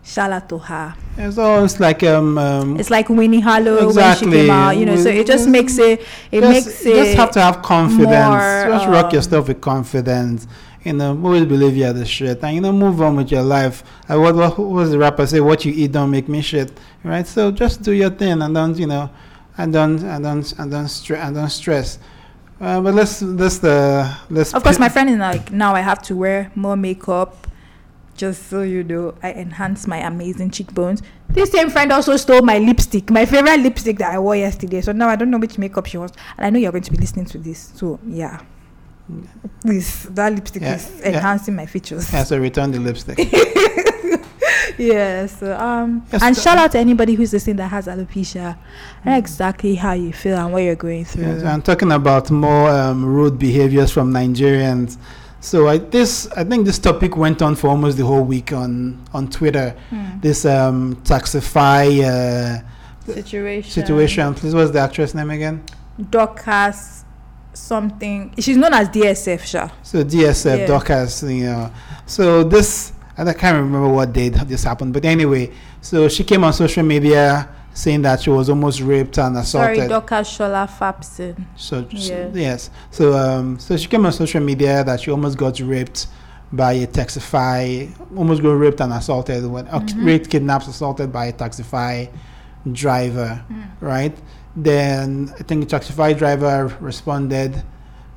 Speaker 2: shout out to her.
Speaker 1: It's almost like um, um
Speaker 2: it's like Winnie Harlow exactly. when she came out, you know. So it just makes it it
Speaker 1: just,
Speaker 2: makes
Speaker 1: it just have to have confidence. More, just um, rock your stuff with confidence. You know, always believe you're the shit, and you know, move on with your life. Uh, what, what, was the rapper say? What you eat don't make me shit, right? So just do your thing and don't, you know, and don't and don't and don't stress and don't stress. Uh, but let's let's uh, let's.
Speaker 2: Of course, my friend is like now I have to wear more makeup just so you know, I enhanced my amazing cheekbones. This same friend also stole my lipstick, my favorite lipstick that I wore yesterday. So now I don't know which makeup she wants. And I know you're going to be listening to this. So yeah. This that lipstick yeah, is enhancing yeah. my features.
Speaker 1: Yeah, so return the lipstick. (laughs)
Speaker 2: yes. Um,
Speaker 1: Yes,
Speaker 2: and
Speaker 1: the-
Speaker 2: shout out to anybody who's listening that has alopecia. I know exactly how you feel and what you're going through.
Speaker 1: Yes, I'm talking about more um, rude behaviors from Nigerians. So I, this, I think this topic went on for almost the whole week on on Twitter.
Speaker 2: Hmm.
Speaker 1: This um, Taxify uh,
Speaker 2: Situation.
Speaker 1: situation. Please, what's the actress name again?
Speaker 2: Dorcas something. She's known as DSF, Sha.
Speaker 1: So DSF,
Speaker 2: Yeah.
Speaker 1: Dorcas, you know. So this, and I can't remember what date this happened, but anyway, so she came on social media saying that she was almost raped and assaulted.
Speaker 2: Sorry, Dorcas Shola Fapson.
Speaker 1: So,
Speaker 2: Yeah.
Speaker 1: yes, so um, so she came on social media that she almost got raped by a Taxify, almost got raped and assaulted when uh,
Speaker 2: Mhm.
Speaker 1: raped, kidnapped, assaulted by a Taxify driver,
Speaker 2: Mm.
Speaker 1: right? Then I think the Taxify driver responded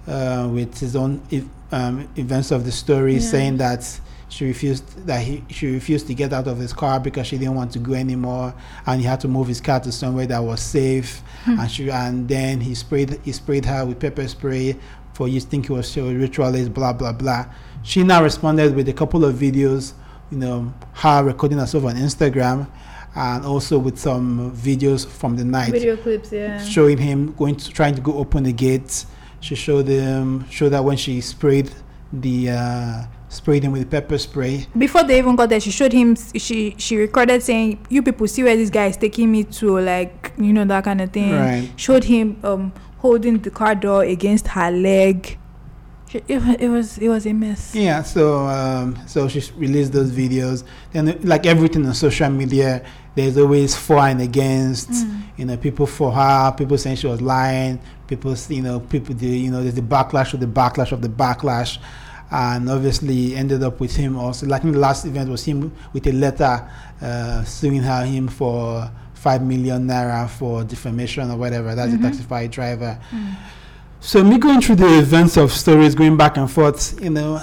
Speaker 1: uh, with his own ev- um, events of the story,
Speaker 2: Yeah.
Speaker 1: saying that she refused that he she refused to get out of his car because she didn't want to go anymore, and he had to move his car to somewhere that was safe
Speaker 2: Hmm.
Speaker 1: and she and then he sprayed he sprayed her with pepper spray for you think it was she was ritualist blah blah blah she now responded with a couple of videos you know her recording herself on instagram and also with some videos from the night
Speaker 2: Video clips, yeah.
Speaker 1: showing him going to trying to go open the gates she showed him showed that when she sprayed the uh sprayed him with pepper spray
Speaker 2: Before they even got there, she showed him. She she recorded saying, "You people see where this guy is taking me to, like you know that kind of thing."
Speaker 1: right
Speaker 2: Showed him um holding the car door against her leg. She- It, it was it was a mess.
Speaker 1: Yeah, so um, so she released those videos. Then, like everything on social media, there's always for and against.
Speaker 2: Mm.
Speaker 1: You know, people for her, people saying she was lying. People, you know, people do. You know, there's the backlash of the backlash of the backlash, and obviously ended up with him also. Like in the last event was him with a letter uh, suing her him for five million naira for defamation or whatever. That's
Speaker 2: Mhm.
Speaker 1: the taxify driver.
Speaker 2: Mm.
Speaker 1: So me going through the events of stories, going back and forth, you know,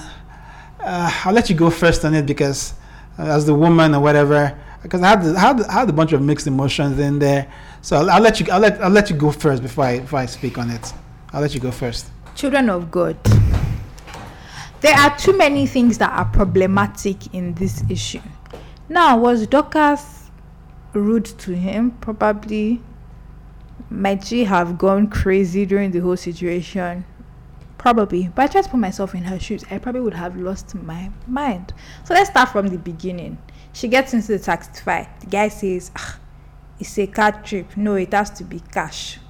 Speaker 1: uh, I'll let you go first on it because uh, as the woman or whatever, because I had, I had I had a bunch of mixed emotions in there. So I'll, I'll let you I'll let I'll let you go first before I before I speak on it. I'll let you go first.
Speaker 2: Children of God. There are too many things that are problematic in this issue. Now, was Dorcas rude to him? Probably. Might she have gone crazy during the whole situation? Probably. But I to put myself in her shoes. I probably would have lost my mind. So let's start from the beginning. She gets into the taxify. The guy says, ah, it's a car trip. No, it has to be cash.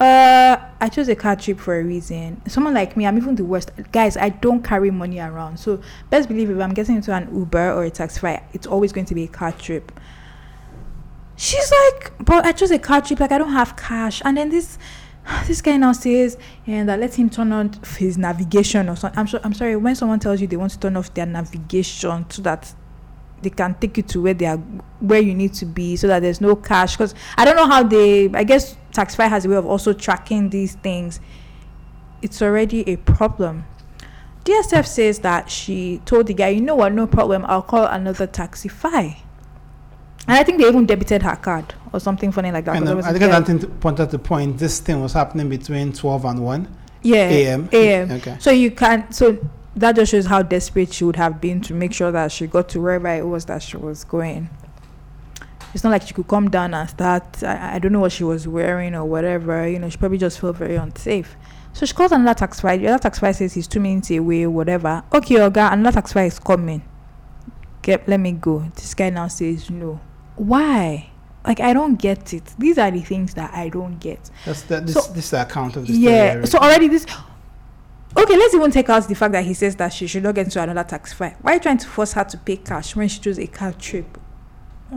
Speaker 2: Uh, I chose a car trip for a reason. Someone like me, I'm even the worst. Guys, I don't carry money around. So best believe if I'm getting into an Uber or a taxi, it's always going to be a car trip. She's like, but I chose a car trip. Like I don't have cash. And then this, (sighs) this guy now says, and that let him turn on his navigation or something. I'm sure. I'm sorry. When someone tells you they want to turn off their navigation so that they can take you to where they are where you need to be so that there's no cash because i don't know how they i guess taxify has a way of also tracking these things it's already a problem dsf says that she told the guy you know what no problem i'll call another taxify and i think they even debited her card or something funny like that
Speaker 1: And um, I think another thing point out the point. This thing was happening between twelve and one
Speaker 2: yeah
Speaker 1: a.m.
Speaker 2: AM.
Speaker 1: Okay.
Speaker 2: So you can so that just shows how desperate she would have been to make sure that she got to wherever it was that she was going. It's not like she could come down and start. I, I don't know what she was wearing or whatever. You know, she probably just felt very unsafe. So she calls another taxi. The other taxi says he's two minutes away, whatever. Okay, Oga, another taxi is coming. Get, let me go. This guy now says no. Why? Like I don't get it. These are the things that I don't get.
Speaker 1: That's the, this.
Speaker 2: So-
Speaker 1: this is the account of story.
Speaker 2: Yeah. So already this. Okay, let's even take out the fact that he says that she should not get into another taxi fare. Why are you trying to force her to pay cash when she chose a car trip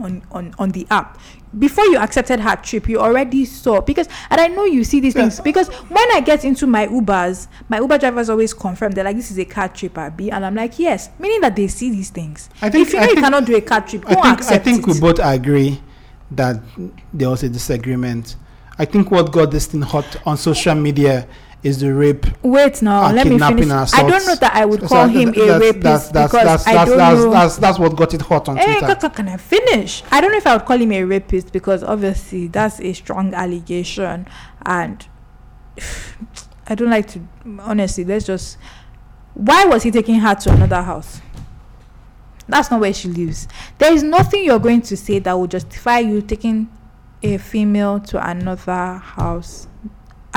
Speaker 2: on on on the app? Before you accepted her trip, you already saw because and I know you see these
Speaker 1: Yeah.
Speaker 2: things because when I get into my Ubers, my Uber drivers always confirm they're like this is a car trip, Abby, and I'm like yes, meaning that they see these things.
Speaker 1: I think
Speaker 2: if you
Speaker 1: I
Speaker 2: know you
Speaker 1: think,
Speaker 2: cannot do a car trip,
Speaker 1: I
Speaker 2: don't
Speaker 1: think, I think
Speaker 2: it.
Speaker 1: we both agree that there was a disagreement. I think what got this thing hot on social media is the rape.
Speaker 2: Wait now, let me finish. I don't know that I would
Speaker 1: So
Speaker 2: call him a rapist
Speaker 1: that's, that's,
Speaker 2: because
Speaker 1: that's,
Speaker 2: I don't
Speaker 1: that's,
Speaker 2: know.
Speaker 1: that's, that's what got it hot on
Speaker 2: Hey,
Speaker 1: Twitter.
Speaker 2: can I finish? I don't know if I would call him a rapist because obviously that's a strong allegation, and (sighs) I don't like to. Honestly, let's just. Why was he taking her to another house? That's not where she lives. There is nothing you're going to say that will justify you taking a female to another house.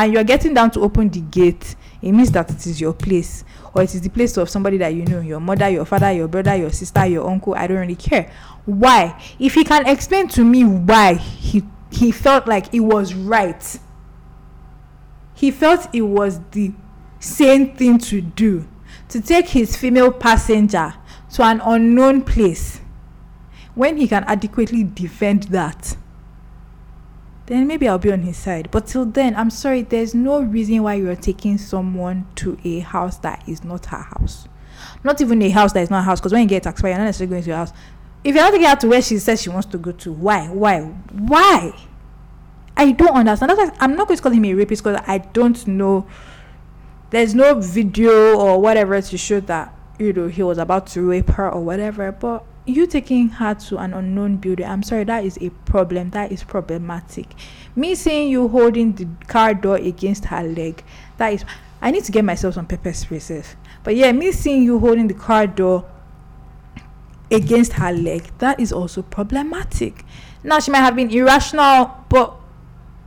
Speaker 2: And you're getting down to open the gate. It means that it is your place. Or it is the place of somebody that you know your mother, your father, your brother, your sister, your uncle. I don't really care. Why? If he can explain to me why he he felt like it was right. He felt it was the same thing to do to take his female passenger to an unknown place when he can adequately defend that then maybe I'll be on his side. But till then, I'm sorry, there's no reason why you're taking someone to a house that is not her house. Not even a house that is not a house, because when you get taxed, you're not necessarily going to your house. If you're not taking her to where she says she wants to go to, why? Why? Why? I don't understand. That's I'm not going to call him a rapist because I don't know. There's no video or whatever to show that you know he was about to rape her or whatever. But you taking her to an unknown building, I'm sorry, that is a problem. That is problematic. Me seeing you holding the car door against her leg, that is. I need to get myself some pepper spray, But yeah, me seeing you holding the car door against her leg, that is also problematic. Now she might have been irrational, but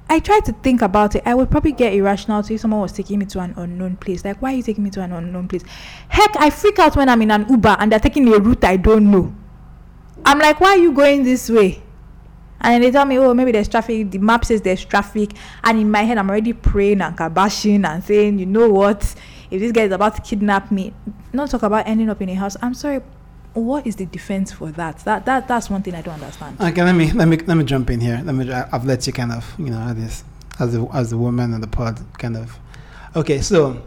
Speaker 2: I tried to think about it. I would probably get irrational if someone was taking me to an unknown place. Like, why are you taking me to an unknown place? Heck, I freak out when I'm in an Uber and they're taking a route I don't know. I'm like, why are you going this way? And they tell me, oh, maybe there's traffic. The map says there's traffic. And in my head, I'm already praying and kabashing and saying, you know what? If this guy is about to kidnap me, not talk about ending up in a house. I'm sorry. What is the defense for that? That that that's one thing I don't understand.
Speaker 1: Okay, let me let me let me jump in here. Let me. I've let you kind of you know this as the as the woman in the pod kind of. Okay, so.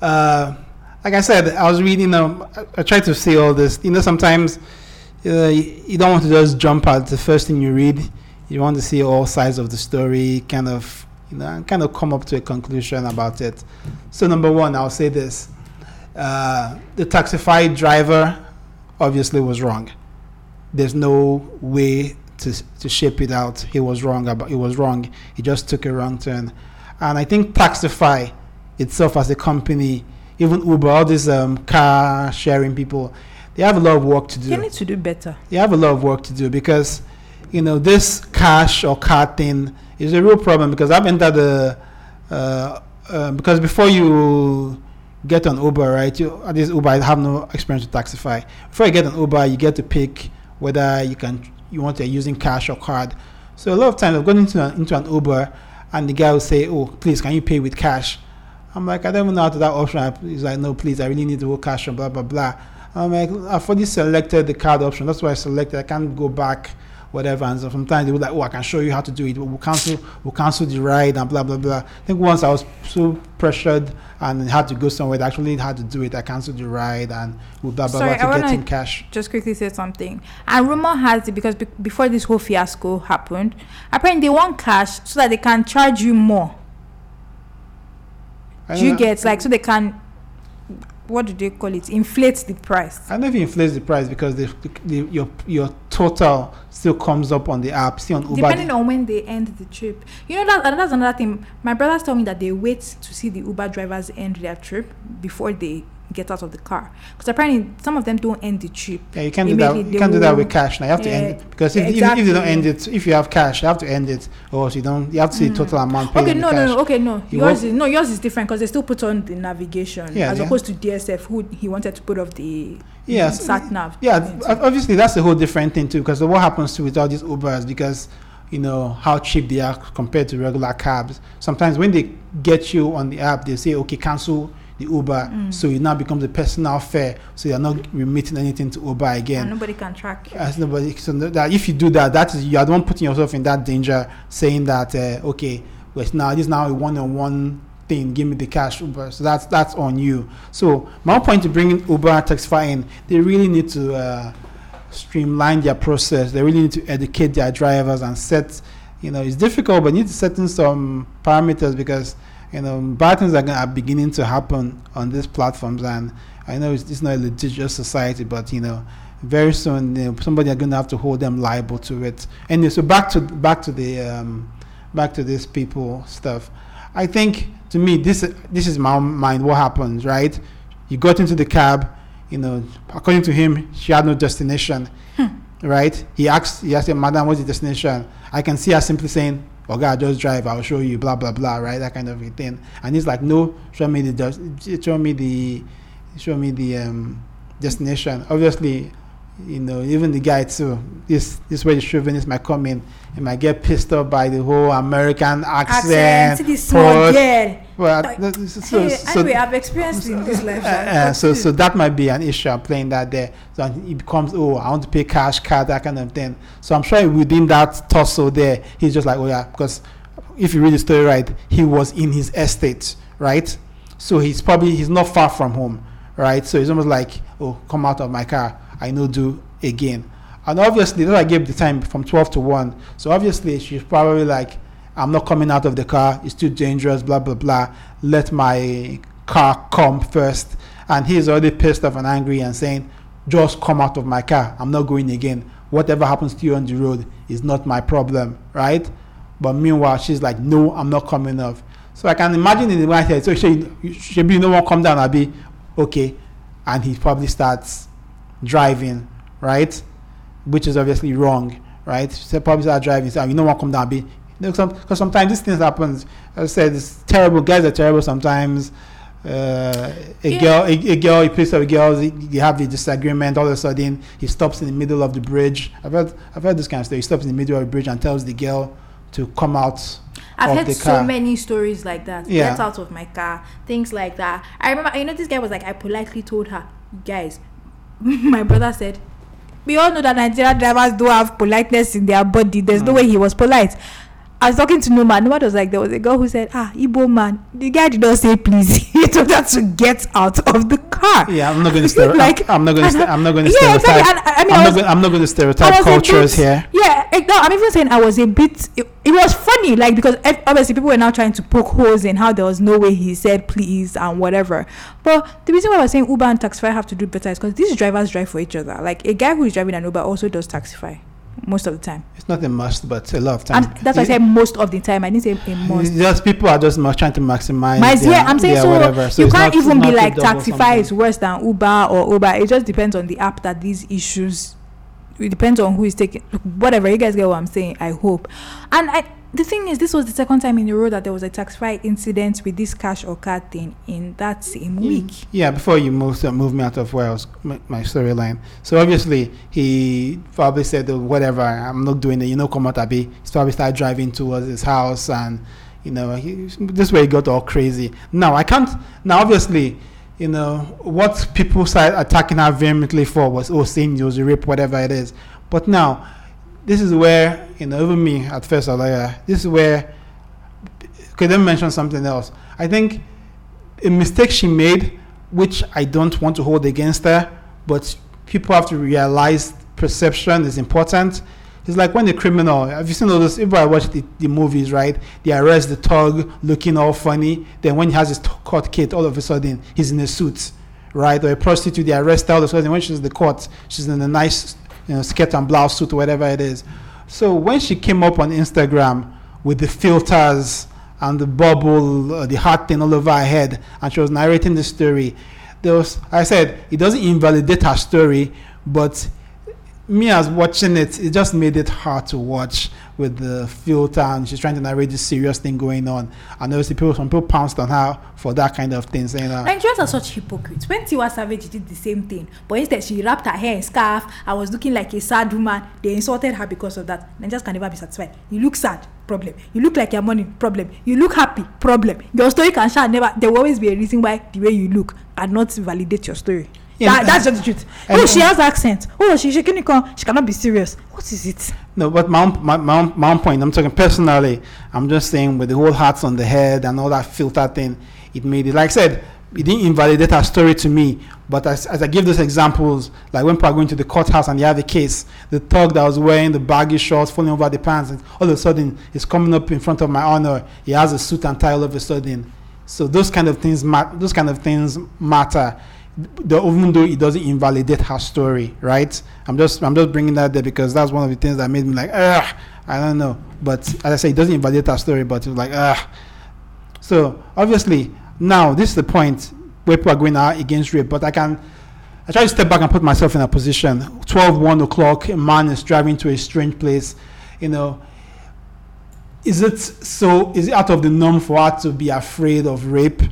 Speaker 1: Uh, like I said, I was reading. Um, I, I tried to see all this. You know, sometimes uh, you, don't want to just jump at the first thing you read. You want to see all sides of the story, kind of, you know, kind of come up to a conclusion about it. So number one, I'll say this: uh, the taxified driver obviously was wrong. There's no way to to shape it out. He was wrong about. He was wrong. He just took a wrong turn, and I think Taxify itself as a company, even Uber, all these um, car sharing people they have a lot of work to do.
Speaker 2: They need to do better.
Speaker 1: They have a lot of work to do because, you know, this cash or card thing is a real problem because I've entered the, uh, uh, because before you get on Uber, right? You at least Uber, I have no experience with Taxify. Before you get on Uber, you get to pick whether you can you want to using cash or card. So a lot of times I've gone into an, into an Uber and the guy will say, "Oh, please, can you pay with cash?" I'm like, I don't even know how to that option. He's like, "No, please, I really need to go cash and blah blah blah." I'm like, I've already selected the card option. That's why I selected. I can't go back, whatever. And so sometimes they were like, oh, I can show you how to do it. We'll cancel, we'll cancel the ride and blah blah blah. I think once I was so pressured and had to go somewhere, I actually had to do it. I canceled the ride and blah blah Sorry, blah to get in cash.
Speaker 2: Just quickly say something. And rumor has it because be- before this whole fiasco happened, apparently they want cash so that they can charge you more. Do you get like so they can what do they call it inflates the price.
Speaker 1: I know if it inflates the price because the, the, your your total still comes up on the app see on
Speaker 2: uber depending on when they end the trip. You know that that's another thing. My brothers told me that they wait to see the uber drivers end their trip before they get out of the car because apparently some of them don't end the trip.
Speaker 1: Yeah, you can't do that. You can't do that with cash. Now you have to end it because if, exactly. if, if, you don't end it, if you have cash, you have to end it, or else you don't. You have to see mm. total amount.
Speaker 2: Okay, no, no, no, okay, no. You yours is no, yours is different because they still put on the navigation yeah, as yeah. opposed to DSF, who he wanted to put off the yes sat nav.
Speaker 1: Yeah, obviously that's a whole different thing too because what happens to with all these Ubers because you know how cheap they are compared to regular cabs. Sometimes when they get you on the app, they say, okay, cancel the Uber, mm. so it now becomes a personal fare. So you're not remitting anything to Uber again.
Speaker 2: And nobody can track you.
Speaker 1: As nobody, so that if you do that, that is you are the one putting yourself in that danger, saying that uh, okay, well, now this is now a one-on-one thing. Give me the cash, Uber. So that's that's on you. So my point to bringing Uber and Taxify in, they really need to uh, streamline their process. They really need to educate their drivers and set. You know, it's difficult, but need to set in some parameters because you know, bad things are, gonna, are beginning to happen on these platforms. And I know it's, it's not a litigious society, but you know, very soon you know, somebody are going to have to hold them liable to it. Anyway, so back to back to the um, back to this people stuff. I think to me this this is my mind. What happens, right? You got into the cab, you know, according to him, she had no destination,
Speaker 2: Hmm.
Speaker 1: right? He asked, he asked Madam, what's the destination? I can see her simply saying, Oh God, just drive. I'll show you. Blah blah blah. Right, that kind of a thing. And he's like, No, show me the, show me the, show me the um, destination. Obviously, you know, even the guy too. This this way the chauvinist might come in. and might get pissed off by the whole American accent.
Speaker 2: Accent, small girl.
Speaker 1: Well,
Speaker 2: Like,
Speaker 1: so, so,
Speaker 2: Hey,
Speaker 1: so-
Speaker 2: anyway, I've experienced in this life. (laughs)
Speaker 1: uh, uh, so so that might be an issue. I'm playing that there. So it becomes oh I want to pay cash card that kind of thing. So I'm sure within that tussle there, he's just like oh yeah because if you read the story right, he was in his estate right. So he's probably he's not far from home right. So it's almost like oh come out of my car. I know do again. And obviously that I gave the time from 12 to 1. So obviously she's probably like I'm not coming out of the car. It's too dangerous. Blah blah blah. Let my car come first. And he's already pissed off and angry and saying, "Just come out of my car. I'm not going again. Whatever happens to you on the road is not my problem, right?" But meanwhile, she's like, "No, I'm not coming off." So I can imagine in the right head. So she, should be no one come down. I'll be okay, and he probably starts driving, right? Which is obviously wrong, right? So probably start driving. So you know what come down, be because some, 'cause sometimes these things happen. I said, it's terrible. Guys are terrible sometimes. Uh, a
Speaker 2: Yeah.
Speaker 1: girl, a, a girl, he picks up a girl. They, they have a disagreement. All of a sudden, he stops in the middle of the bridge. I've heard, I've heard this kind of story. He stops in the middle of the bridge and tells the girl to come out.
Speaker 2: I've
Speaker 1: of
Speaker 2: heard so many stories like that.
Speaker 1: Yeah.
Speaker 2: Get out of my car, things like that. I remember, you know, this guy was like, I politely told her, guys, (laughs) my brother said, we all know that Nigerian drivers don't have politeness in their body. There's no
Speaker 1: Mm.
Speaker 2: way he was polite. I was talking to no Noma. Noma was like, there was a girl who said, ah, Igbo man. The guy did not say please. (laughs) he told her to get out of the car.
Speaker 1: Yeah, I'm not going to stereotype. (laughs)
Speaker 2: Like-
Speaker 1: I'm not going to. I'm not going to
Speaker 2: Yeah, exactly.
Speaker 1: stereotype.
Speaker 2: And I- I mean,
Speaker 1: I'm
Speaker 2: I
Speaker 1: not
Speaker 2: was-
Speaker 1: going. I'm not going to stereotype cultures
Speaker 2: bit-
Speaker 1: here.
Speaker 2: Yeah, no, I'm even saying I was a bit. It, it was funny, like because obviously people were now trying to poke holes in how there was no way he said please and whatever. But the reason why I was saying Uber and Taxify have to do better is because these drivers drive for each other. Like a guy who is driving an Uber also does Taxify most of the time,
Speaker 1: It's not a must, but a lot of
Speaker 2: and
Speaker 1: times.
Speaker 2: that's why I said most of the time. I didn't say a must.
Speaker 1: Just people are just trying to maximize.
Speaker 2: My,
Speaker 1: their-
Speaker 2: yeah, I'm saying so.
Speaker 1: whatever. So
Speaker 2: you can't
Speaker 1: not-
Speaker 2: even
Speaker 1: not
Speaker 2: be like Taxify is worse than Uber or Uber. It just depends on the app that these issues. It depends on who is taking whatever. You guys get what I'm saying. I hope. And I, the thing is, this was the second time in a row that there was a Taxify incident with this cash or card thing in that same week.
Speaker 1: Yeah, before you move uh, move me out of where I was my, my storyline. So obviously he probably said "Oh, whatever. I'm not doing it. You know, come out Abi. He's probably started driving towards his house, and you know, he, this way he got all crazy. Now I can't. Now obviously, you know what people started attacking her vehemently for was oh was a rape, whatever it is. But now, this is where you know even me at first I was like, uh, this is where. Could then mention something else? I think a mistake she made, which I don't want to hold against her, but people have to realize perception is important. It's like when a criminal, have you seen all those? If I watch the, the movies, right? They arrest the thug looking all funny. Then when he has his court kit, all of a sudden he's in a suit, right? Or a prostitute, they arrest her all of a sudden. When she's in the court, she's in a nice, you know, skirt and blouse suit, whatever it is. So when she came up on Instagram with the filters and the bubble, uh, the heart thing all over her head, and she was narrating the story. There was, I said, it doesn't invalidate her story, but me as watching it, it just made it hard to watch with the filter, and she's trying to narrate this serious thing going on. And obviously, people, some people pounced on her for that kind of thing, saying, uh,
Speaker 2: Nigerians are such hypocrites. When Tiwa Savage did the same thing, but instead she wrapped her hair in scarf and was looking like a sad woman, they insulted her because of that. Nigerians can never be satisfied. You look sad, problem. You look like you're mourning, problem. You look happy, problem. Your story can share never. There will always be a reason why the way you look and not validate your story.
Speaker 1: Yeah,
Speaker 2: that, that's just the truth. oh, she has accent. Oh, she she shaking She cannot be serious. What is it?
Speaker 1: No, but my own, my, my, own, my own point, I'm talking personally, I'm just saying with the whole hats on the head and all that filter thing, it made it, like I said, it didn't invalidate her story to me. But as, as I give those examples, like when people are going to the courthouse and you have a case, the thug that was wearing the baggy shorts falling over the pants, and all of a sudden he's coming up in front of my honor, he has a suit and tie all of a sudden. So those kind of things, ma- those kind of things matter the, even though it doesn't invalidate her story, right? I'm just I'm just bringing that there because that's one of the things that made me like, ugh, I don't know. But as I say, it doesn't invalidate her story, but it's like, ah. So obviously now this is the point where people are going out against rape, but I can I try to step back and put myself in a position. 12, 1 o'clock, a man is driving to a strange place. You know, is it so? Is it out of the norm for her to be afraid of rape?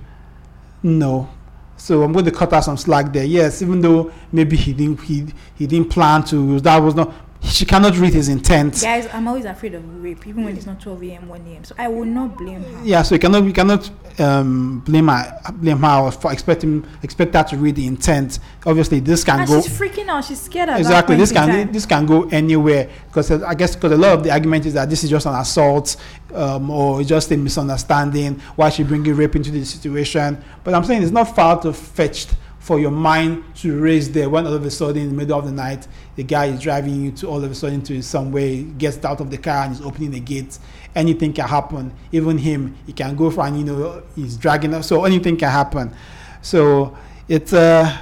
Speaker 1: No. So I'm going to cut out some slack there. Yes, even though maybe he didn't he, he didn't plan to. That was not she cannot read his intent.
Speaker 2: Guys, I'm always afraid of rape, even when it's not 12 a.m., 1 a.m. So I will not blame her.
Speaker 1: Yeah, so you cannot you cannot um, blame her blame her for expecting expect her to read the intent. Obviously, this can
Speaker 2: and
Speaker 1: go.
Speaker 2: she's freaking out. She's scared.
Speaker 1: Exactly, this can
Speaker 2: time.
Speaker 1: this can go anywhere because uh, I guess because a lot of the argument is that this is just an assault um, or it's just a misunderstanding. Why she bringing rape into the situation? But I'm saying it's not far to fetched for your mind to race there when all of a sudden in the middle of the night the guy is driving you to all of a sudden to some way gets out of the car and is opening the gate. Anything can happen. Even him he can go for and you know he's dragging so anything can happen. So it's uh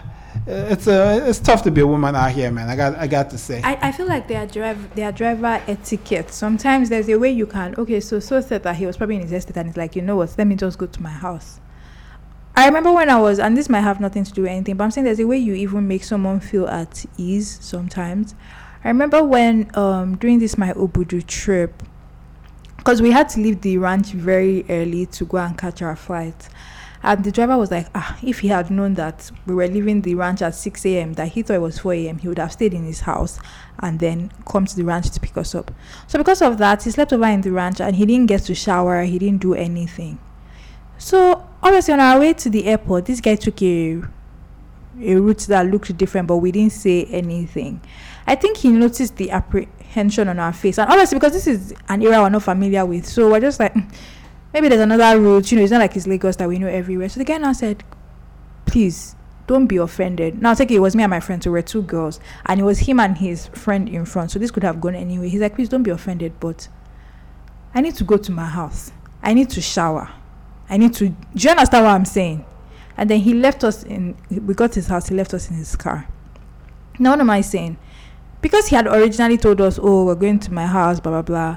Speaker 1: it's uh, it's tough to be a woman out here man. I got i got to say.
Speaker 2: I, I feel like they are drive they are driver etiquette. Sometimes there's a way you can okay, so so said that he was probably in his estate and he's like, you know what, let me just go to my house. I remember when I was and this might have nothing to do with anything, but I'm saying there's a way you even make someone feel at ease sometimes. I remember when um during this my Obudu trip, because we had to leave the ranch very early to go and catch our flight. And the driver was like, ah, if he had known that we were leaving the ranch at 6 a.m., that he thought it was 4 a.m., he would have stayed in his house and then come to the ranch to pick us up. So, because of that, he slept over in the ranch and he didn't get to shower, he didn't do anything. So, obviously, on our way to the airport, this guy took a, a route that looked different, but we didn't say anything. I think he noticed the apprehension on our face. And honestly, because this is an area we're not familiar with, so we're just like, "Mm, maybe there's another route. You know, it's not like it's Lagos that we know everywhere. So the guy now said, please don't be offended. Now, take it, it was me and my friend, so we're two girls, and it was him and his friend in front. So this could have gone anyway. He's like, please don't be offended, but I need to go to my house. I need to shower. I need to. Do you understand what I'm saying? And then he left us in. We got his house. He left us in his car. Now, what am I saying? Because he had originally told us, "Oh, we're going to my house," blah blah blah.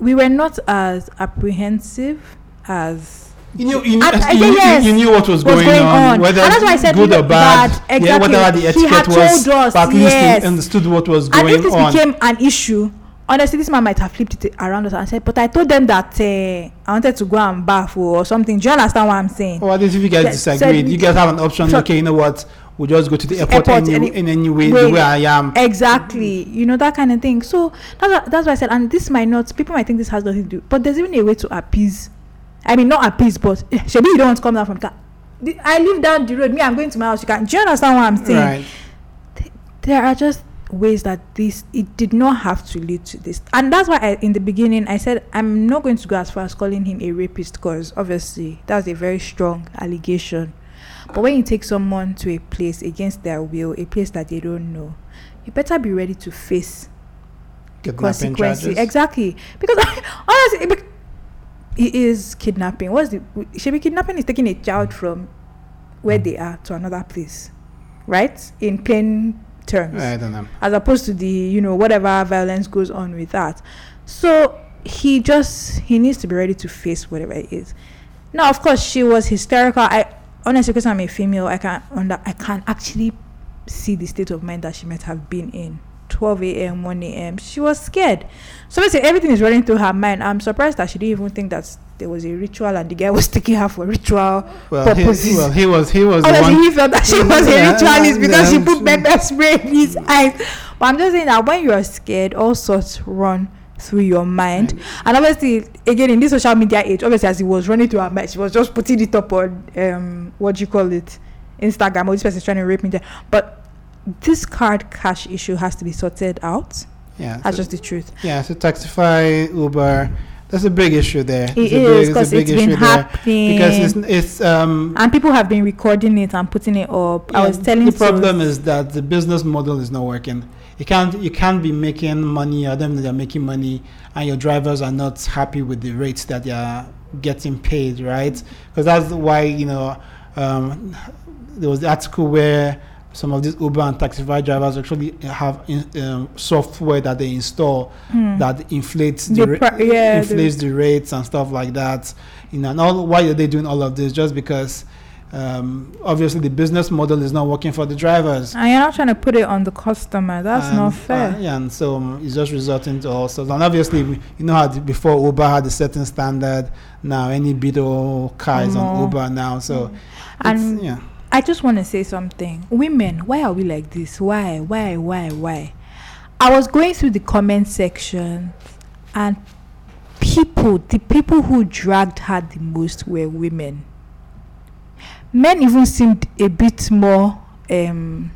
Speaker 2: We were not as apprehensive as
Speaker 1: you knew you knew,
Speaker 2: I- I
Speaker 1: you, knew-
Speaker 2: yes.
Speaker 1: you knew what was,
Speaker 2: What's
Speaker 1: going,
Speaker 2: going
Speaker 1: on,
Speaker 2: on.
Speaker 1: whether
Speaker 2: And that's why I said
Speaker 1: good or bad,
Speaker 2: bad,
Speaker 1: yeah,
Speaker 2: exactly.
Speaker 1: whatever the
Speaker 2: He had
Speaker 1: etiquette was,
Speaker 2: told us,
Speaker 1: but at least
Speaker 2: yes.
Speaker 1: understood what was going
Speaker 2: and
Speaker 1: going
Speaker 2: if this
Speaker 1: on.
Speaker 2: became an issue honestly this man might have flipped it around us and said but i told them that uh, i wanted to go and bath or something. Do you understand what i'm saying?
Speaker 1: Or at least if you guys
Speaker 2: Said-
Speaker 1: disagreed,
Speaker 2: said-
Speaker 1: you guys have an option.
Speaker 2: So-
Speaker 1: okay, you know what? We'll just go to the airport,
Speaker 2: Airport,
Speaker 1: any,
Speaker 2: any-
Speaker 1: in any way,
Speaker 2: way-
Speaker 1: the way I am.
Speaker 2: exactly. You know that kind of thing. So that's that's why i said and this might not people might think this has nothing to do but there's even a way to appease. I mean not appease but (laughs) maybe you don't want to come down from car. I live down the road. Me i'm going to my house. You can do you understand what i'm saying?
Speaker 1: Right.
Speaker 2: there are just ways that this it did not have to lead to this. And that's why I, in the beginning i said i'm not going to go as far as calling him a rapist because obviously that's a very strong allegation. But when you take someone to a place against their will a place that they don't know you better be ready to face the
Speaker 1: Kidnapping
Speaker 2: consequences.
Speaker 1: Charges.
Speaker 2: exactly. Because (laughs) honestly it, it is kidnapping. What's the should be kidnapping is taking a child from where hmm. they are to another place right? In plain terms
Speaker 1: I don't know.
Speaker 2: as opposed to the you know whatever violence goes on with that. So he just he needs to be ready to face whatever it is. Now of course she was hysterical. I honestly because i'm a female i can under i can actually see the state of mind that she might have been in. 12 a.m 1 a.m she was scared. So basically everything is running through her mind. I'm surprised that she didn't even think that there was a ritual and the guy was taking her for ritual
Speaker 1: Well, he,
Speaker 2: purposes
Speaker 1: well, he was he was the
Speaker 2: Honestly,
Speaker 1: one.
Speaker 2: he felt that she was a ritualist because
Speaker 1: yeah,
Speaker 2: she put pepper spray in his eyes. But I'm just saying that when you are scared, all sorts run through your mind. And obviously, again, in this social media age, obviously, as it was running through her mind, she was just putting it up on um, what do you call it, Instagram. Or this person's trying to rape me there. But this card cash issue has to be sorted out.
Speaker 1: Yeah,
Speaker 2: That's
Speaker 1: so,
Speaker 2: just the truth.
Speaker 1: yeah. So Taxify, Uber, that's a big issue there.
Speaker 2: It
Speaker 1: It's a
Speaker 2: is
Speaker 1: big-
Speaker 2: because
Speaker 1: big
Speaker 2: it's been
Speaker 1: issue there.
Speaker 2: happening.
Speaker 1: because it's it's um
Speaker 2: and people have been recording it and putting it up. I was telling
Speaker 1: the problem is that the business model is not working. You can't you can't be making money or them that are making money and your drivers are not happy with the rates that they are getting paid, right? Because that's why you know um, there was the article where some of these Uber and Taxify drivers actually have in, um, software that they install
Speaker 2: Hmm.
Speaker 1: that inflates the,
Speaker 2: The
Speaker 1: ra-
Speaker 2: yeah,
Speaker 1: inflates the rates and stuff like that. You know, and all why are they doing all of this? Just because um, obviously the business model is not working for the drivers.
Speaker 2: And you're not trying to put it on the customer. That's
Speaker 1: and,
Speaker 2: not fair.
Speaker 1: Uh, yeah, and so um, it's just resulting to all sorts. And obviously, we- you know how the, before Uber had a certain standard. Now any Beetle car is on Uber now. So
Speaker 2: And
Speaker 1: it's, yeah,
Speaker 2: I just want to say something. Women, why are we like this? Why? Why? Why? Why? I was going through the comment section and people, the people who dragged her the most were women. Men even seemed a bit more um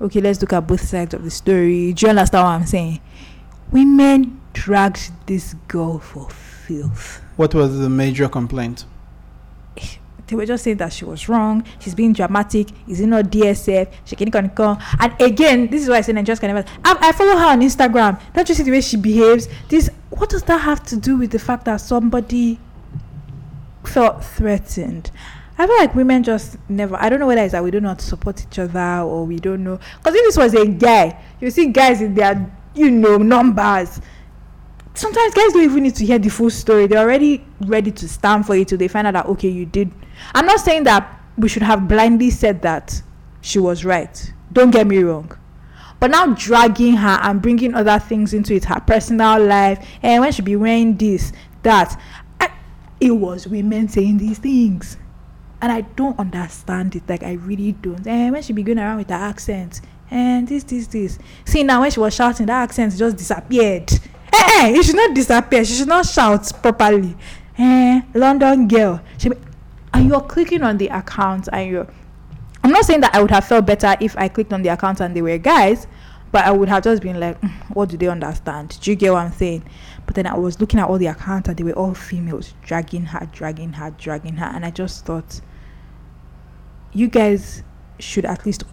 Speaker 2: okay, let's look at both sides of the story. Do you understand what I'm saying? Women dragged this girl for filth.
Speaker 1: what was the major complaint?
Speaker 2: They were just saying that she was wrong. She's being dramatic. Is it not DSF? She can come. And again, this is why I say Nigerians can never. I, I follow her on Instagram. Don't you see the way she behaves? This. What does that have to do with the fact that somebody felt threatened? I feel like women just never. I don't know whether it's that we do not know how to support each other or we don't know. Because if this was a guy, you see guys in their you know numbers sometimes guys don't even need to hear the full story. They're already ready to stand for it till they find out that okay, you did. I'm not saying that we should have blindly said that she was right. Don't get me wrong. But now dragging her and bringing other things into it, her personal life, and when she be wearing this, that, I, it was women saying these things, and I don't understand it. Like I really don't. And when she be going around with her accent, and this, this, this. See now when she was shouting, that accent just disappeared. Eh, eh, it should not disappear. She should not shout properly. Eh, London girl. She and you're clicking on the account and you're I'm not saying that I would have felt better if I clicked on the account and they were guys, but I would have just been like, "Mm, what do they understand? Do you get what I'm saying? But then I was looking at all the accounts and they were all females dragging her, dragging her, dragging her, and I just thought, you guys should at least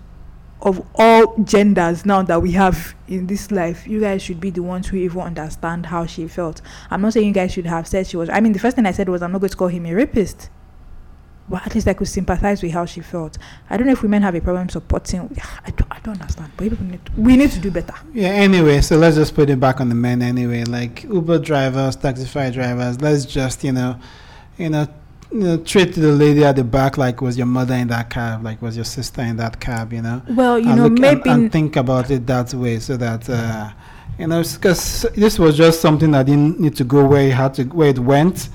Speaker 2: of all genders now that we have in this life, you guys should be the ones who even understand how she felt. I'm not saying you guys should have said she was. I mean, the first thing I said was, I'm not going to call him a rapist. But at least I could sympathize with how she felt. I don't know if women have a problem supporting. I don't, I don't understand. But people need to, we need to do better.
Speaker 1: Yeah. Anyway, so let's just put it back on the men. Anyway, like Uber drivers, Taxify drivers. Let's just you know, you know, you know, treat the lady at the back like was your mother in that cab, like was your sister in that cab. You know.
Speaker 2: Well, you
Speaker 1: and
Speaker 2: know,
Speaker 1: look- and-
Speaker 2: maybe
Speaker 1: and, think about it that way, so that uh, you know, because this was just something that didn't need to go where it had to, where it went,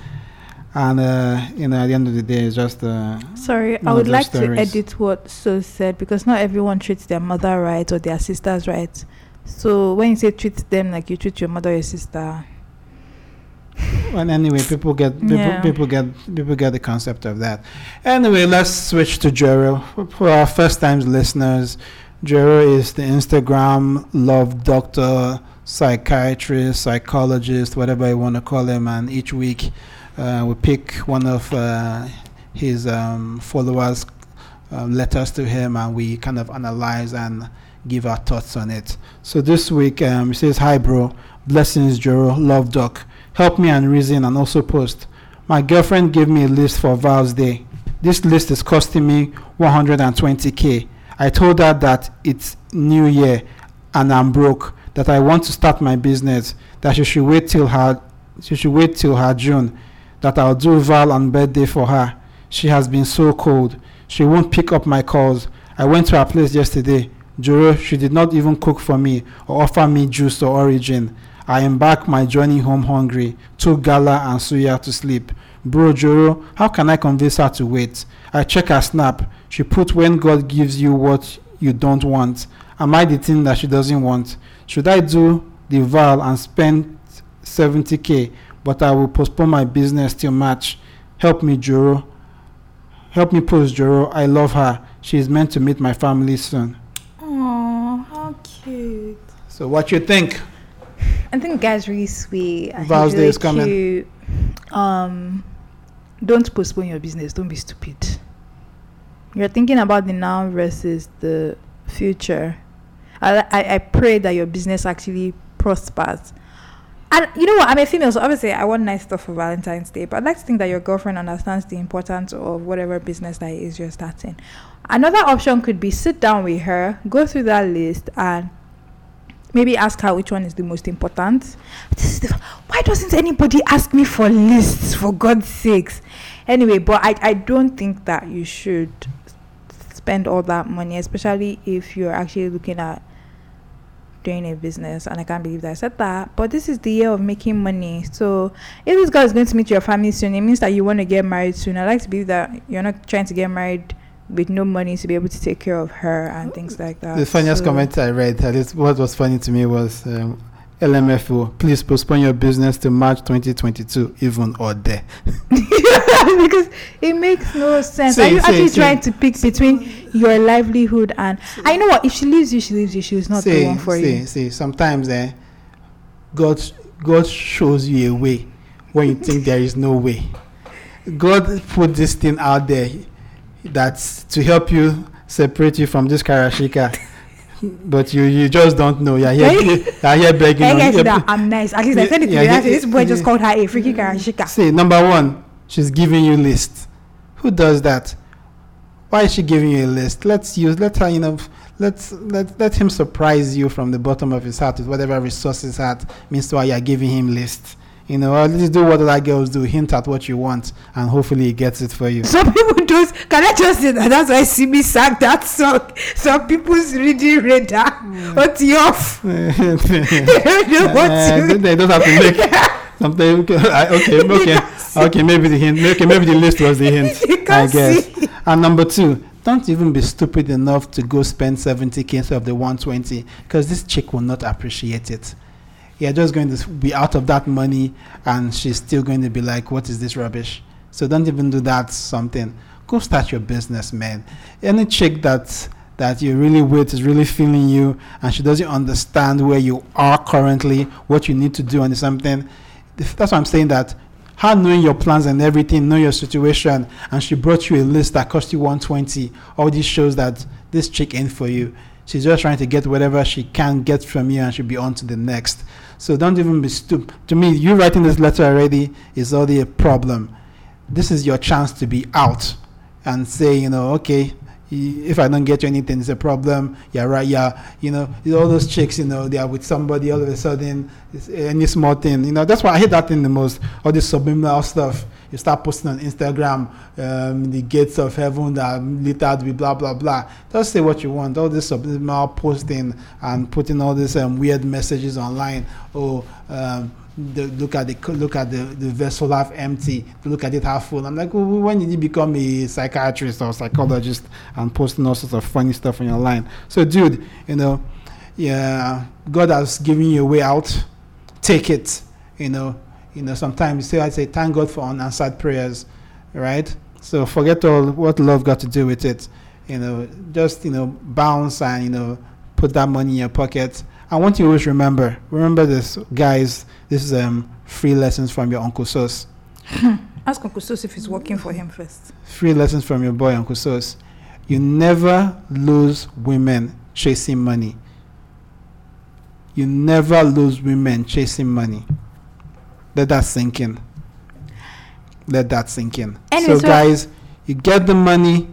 Speaker 1: and uh, you know, at the end of the day, it's just uh,
Speaker 2: Sorry, I would like
Speaker 1: stories.
Speaker 2: to edit what So said because not everyone treats their mother right or their sisters right. So when you say treat them like you treat your mother or your sister, (laughs)
Speaker 1: Well, anyway, people get people,
Speaker 2: Yeah.
Speaker 1: people get people get the concept of that. Anyway, let's switch to Jero. For- our first time listeners, Jero is the Instagram love doctor, psychiatrist, psychologist, whatever you want to call him, and each week uh, we pick one of uh, his um, followers' um, letters to him, and we kind of analyze and give our thoughts on it. So this week, um, he says, "Hi, bro. Blessings, Jero. Love, doc." Help me and reason and also post. My girlfriend gave me a list for Val's Day. This list is costing me 120k. I told her that it's New Year and I'm broke, that I want to start my business, that she should wait till her she should wait till her June, that I'll do Val on birthday for her. She has been so cold. She won't pick up my calls. I went to her place yesterday. Jero, she did not even cook for me or offer me juice or origin. I embark my journey home hungry, took Gala and Suya to sleep. Bro Jero, how can I convince her to wait? I check her snap. She put when God gives you what you don't want. Am I the thing that she doesn't want? Should I do the vow and spend 70k, but I will postpone my business till March? Help me, Jero. Help me post Jero. I love her. She is meant to meet my family soon.
Speaker 2: oh, how cute!
Speaker 1: So what you think?
Speaker 2: I think guy's really sweet.
Speaker 1: Val's Day is coming.
Speaker 2: cute. Um, don't postpone your business. Don't be stupid. You're thinking about the now versus the future. I, I, I pray that your business actually prospers. And you know what? I'm a female, so obviously I want nice stuff for Valentine's Day. But I'd like to think that your girlfriend understands the importance of whatever business that is you're starting. Another option could be sit down with her, go through that list, and maybe ask her which one is the most important. The, why doesn't anybody ask me for lists for God's sakes? Anyway, but I, I don't think that you should spend all that money, especially if you're actually looking at doing a business. And I can't believe that I said that. But this is the year of making money. So if this girl is going to meet your family soon, it means that you want to get married soon. I like to believe that you're not trying to get married with no money to be able to take care of her and things like that.
Speaker 1: The funniest
Speaker 2: So-
Speaker 1: comment I read, at least what was funny to me was um, LMFO, please postpone your business to March 2022, even or there. (laughs) (laughs)
Speaker 2: because it makes no sense. Are you
Speaker 1: see,
Speaker 2: actually
Speaker 1: see.
Speaker 2: trying to pick between your livelihood and I know what if she leaves you, she leaves you. She's not the one for
Speaker 1: see,
Speaker 2: you.
Speaker 1: see, sometimes eh, God, God shows you a way when you think there is no way. God put this thing out there that's to help you separate you from this karashika. But you, you just don't know. You're here, you're here begging.
Speaker 2: Hey
Speaker 1: on-
Speaker 2: guys, that I'm nice. At least I said it to
Speaker 1: yeah,
Speaker 2: me.
Speaker 1: yeah,
Speaker 2: That's. This boy just called her a freaky karashika.
Speaker 1: See, number one, she's giving you list. Who does that? Why is she giving you a list? Let's use let her, you know, let's let let him surprise you from the bottom of his heart with whatever resources heart means why you're giving him list. You know, at least do what other girls do, hint at what you want, and hopefully he gets it for you.
Speaker 2: Some people don't. Can I just say that? That's why Simi sang that song. Some people's reading radar. What's off? (laughs) (laughs) they don't know what
Speaker 1: Eh,
Speaker 2: to.
Speaker 1: they- don't have to (laughs) make. Okay, okay, okay, okay. Maybe the hint. Okay, maybe the list was the hint. I guess.
Speaker 2: see.
Speaker 1: And number two, don't even be stupid enough to go spend 70k instead of the 120 because this chick will not appreciate it. You're just going to be out of that money and she's still going to be like, What is this rubbish? So don't even do that something. Go start your business, man. Any chick that that you're really with is really feeling you and she doesn't understand where you are currently, what you need to do and something. That's why I'm saying that her knowing your plans and everything, know your situation, and she brought you a list that cost you 120. All this shows that this chick ain't for you. She's just trying to get whatever she can get from you, and she'll be on to the next. So don't even be stupid. To me, you writing this letter already is already a problem. This is your chance to be out and say, you know, okay, if I don't get you anything, it's a problem. Yeah, right. Yeah, you know, all those chicks, you know, they are with somebody all of a sudden. Any small thing, you know. That's why I hate that thing the most. All this subliminal stuff. You start posting on Instagram, um, the gates of heaven that littered with blah blah blah. Just say what you want. All this subliminal posting and putting all these um, weird messages online. Oh, um, the, look at the look at the, the vessel half empty. Look at it half full. I'm like, "Oh, when did you become a psychiatrist or psychologist and posting all sorts of funny stuff on your line? So, dude, you know, yeah, God has given you a way out. Take it. You know, you know. Sometimes say I say thank God for unanswered prayers, right? So forget all what love got to do with it. You know, just you know bounce and you know put that money in your pocket. I want you to always remember. Remember this, guys. This is um free lessons from your uncle Sos. (laughs)
Speaker 2: Ask Uncle Sos if it's working for him first.
Speaker 1: Free lessons from your boy Uncle Sos. You never lose women chasing money. You never lose women chasing money. Let that sink in. Let that sink in.
Speaker 2: Anyway,
Speaker 1: so, guys, you get the money,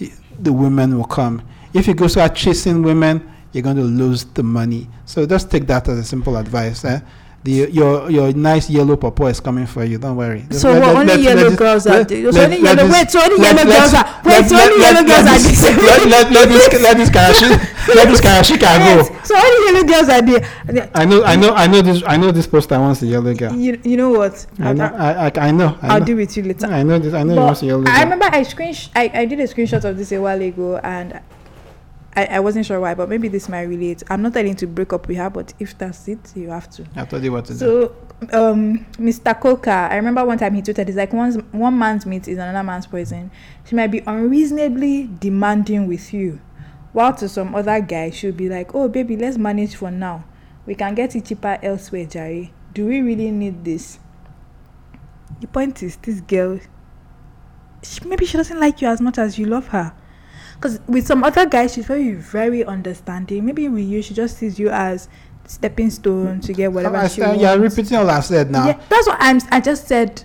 Speaker 1: y- the women will come. If you go start chasing women, you're going to lose the money. So just take that as a simple advice. Eh? The, your your nice yellow pawpaw is coming for you. Don't worry.
Speaker 2: So
Speaker 1: let-
Speaker 2: only
Speaker 1: let-
Speaker 2: yellow
Speaker 1: let
Speaker 2: girls are
Speaker 1: let- let- (laughs)
Speaker 2: only yellow. Wait, so only yellow girls are. Wait, so only yellow girls are
Speaker 1: let, let, let this let this karashika let this karashika go.
Speaker 2: Yes, so only yellow girls are there.
Speaker 1: I know I know I know this I know this poster wants a yellow girl.
Speaker 2: You, you know what?
Speaker 1: I know I, I, I know I
Speaker 2: I'll deal with you later.
Speaker 1: I know this I know he
Speaker 2: But
Speaker 1: wants a yellow
Speaker 2: I
Speaker 1: girl.
Speaker 2: remember I screen I, I did a screenshot of this a while ago and I, I wasn't sure why, but maybe this might relate. I'm not telling to break up with her, but if that's it, you have to.
Speaker 1: I told you what to do.
Speaker 2: So, um, Mr. Koker, I remember one time he tweeted, "It's like one's, one man's meat is another man's poison. She might be unreasonably demanding with you, while to some other guy she'll be like, "Oh, baby, let's manage for now. We can get it cheaper elsewhere, Jerry. Do we really need this?" The point is, this girl, she, maybe she doesn't like you as much as you love her. Because with some other guys, she's very, very understanding. Maybe with you, she just sees you as stepping stone to get whatever she wants.
Speaker 1: you're repeating all I said now.
Speaker 2: Yeah, that's what I'm. I just said.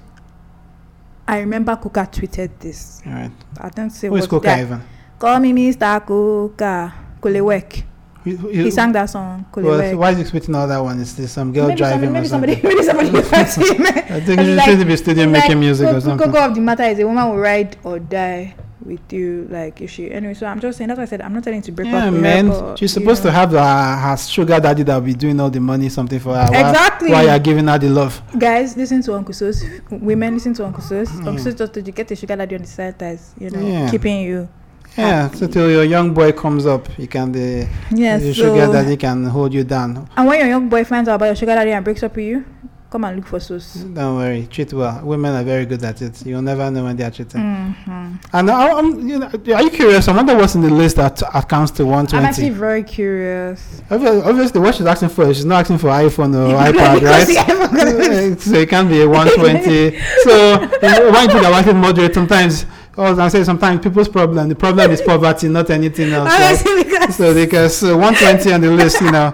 Speaker 2: I remember Koker tweeted this.
Speaker 1: All right.
Speaker 2: I don't say
Speaker 1: Who is
Speaker 2: that-
Speaker 1: even?
Speaker 2: Call me Mr. Koker
Speaker 1: Kulewek.
Speaker 2: He sang that song.
Speaker 1: Well,
Speaker 2: Kulewek.
Speaker 1: why is he spitting all that one? Is there some girl
Speaker 2: maybe
Speaker 1: driving
Speaker 2: somebody, maybe
Speaker 1: or something?
Speaker 2: somebody, maybe somebody (laughs) (laughs) referred to him.
Speaker 1: I think
Speaker 2: like-
Speaker 1: trying to be studio
Speaker 2: It's
Speaker 1: making
Speaker 2: like,
Speaker 1: music
Speaker 2: go-
Speaker 1: or something.
Speaker 2: Go, go of the matter is a woman will ride or die with you, like if she. Anyway, so I'm just saying that's why I said I'm not telling you to break
Speaker 1: Yeah,
Speaker 2: up. with her,
Speaker 1: She's
Speaker 2: you
Speaker 1: supposed
Speaker 2: know.
Speaker 1: to have uh, her sugar daddy that will be doing all the money, something for her.
Speaker 2: Exactly.
Speaker 1: While you're giving her the love.
Speaker 2: Guys, listen to Uncle Sos. Women, listen to Uncle Sos.
Speaker 1: Mm.
Speaker 2: Uncle Sos just to get the sugar daddy on the side that's you know
Speaker 1: Yeah.
Speaker 2: keeping you.
Speaker 1: Yeah, so till your young boy comes up, he can the,
Speaker 2: Yes.
Speaker 1: the
Speaker 2: so,
Speaker 1: sugar daddy can hold you down.
Speaker 2: and when your young boy finds out about your sugar daddy and breaks up with you, come and look for Sos.
Speaker 1: Don't worry, treat well. Women are very good at it. You'll never know when they are cheating.
Speaker 2: Mm-hmm.
Speaker 1: And I, I'm, you know, are you curious? I wonder what's in the list that accounts to 120.
Speaker 2: I'm actually very curious.
Speaker 1: Obvi- Obviously, what she's asking for, she's not asking for iPhone or (laughs) iPad, right? (laughs) Uh, so it can be a 120. (laughs) so when people are wanting moderate, sometimes, oh, I say sometimes people's problem, the problem is poverty, not anything else. So,
Speaker 2: because
Speaker 1: so because uh, 120 on the list, you know,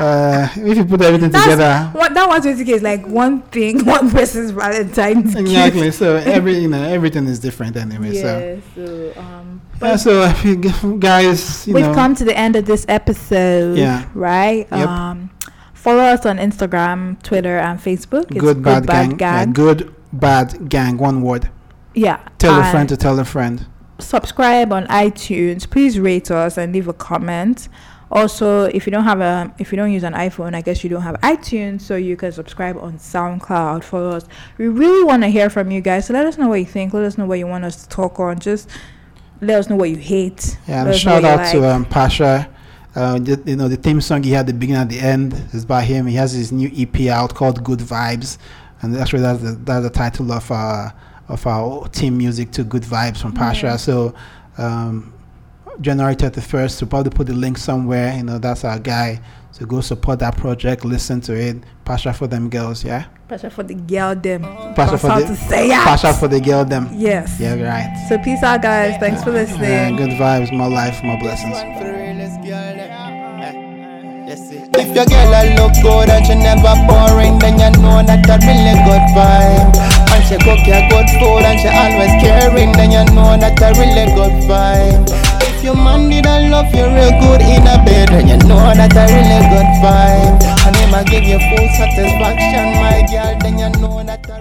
Speaker 1: uh, if you put everything
Speaker 2: That's-
Speaker 1: together,
Speaker 2: what that 120k is like one thing, (laughs) one person's Valentine's gift.
Speaker 1: exactly. So (laughs) every you know everything is different anyway. So
Speaker 2: Yeah, so um,
Speaker 1: yeah, so if you guys, you
Speaker 2: we've
Speaker 1: know,
Speaker 2: come to the end of this episode.
Speaker 1: Yeah.
Speaker 2: Right.
Speaker 1: Yep.
Speaker 2: Um, follow us on Instagram, Twitter, and Facebook. It's
Speaker 1: good, bad, gang, Yeah, good bad gang, one word.
Speaker 2: Yeah.
Speaker 1: Tell a friend to tell a friend.
Speaker 2: Subscribe on iTunes. Please rate us and leave a comment. Also, if you don't have a, if you don't use an iPhone, I guess you don't have iTunes, so you can subscribe on SoundCloud. for us. We really want to hear from you guys. So let us know what you think. Let us know what you want us to talk on. Just let us know what you hate.
Speaker 1: Yeah, and shout out to um, Pasha. Uh, the, you know the theme song he had the beginning and the end is by him. He has his new EP out called Good Vibes, and actually that's the that's the title of our of our team music to Good Vibes from Pasha.
Speaker 2: Yeah.
Speaker 1: So um, January thirty first, we'll probably put the link somewhere. You know that's our guy. So go support that project, listen to it. Pasha for them girls, yeah.
Speaker 2: Pasha for the girl them.
Speaker 1: Pasha for the
Speaker 2: to say it.
Speaker 1: Pasha for the girl them.
Speaker 2: Yes.
Speaker 1: Yeah, right.
Speaker 2: So peace out, guys. Thanks for
Speaker 1: Yeah,
Speaker 2: listening.
Speaker 1: good vibes, more life, more blessings.
Speaker 3: One for the realest girl, yeah. Eh, That's it. If your girl a look good and she never boring, then you know that a really good vibe. And she cook your good food and she always caring, then you know that a really good vibe. Your man did a love you real good in a bed, then you know that I really good vibe. And him a give you full satisfaction, my girl, then you know that a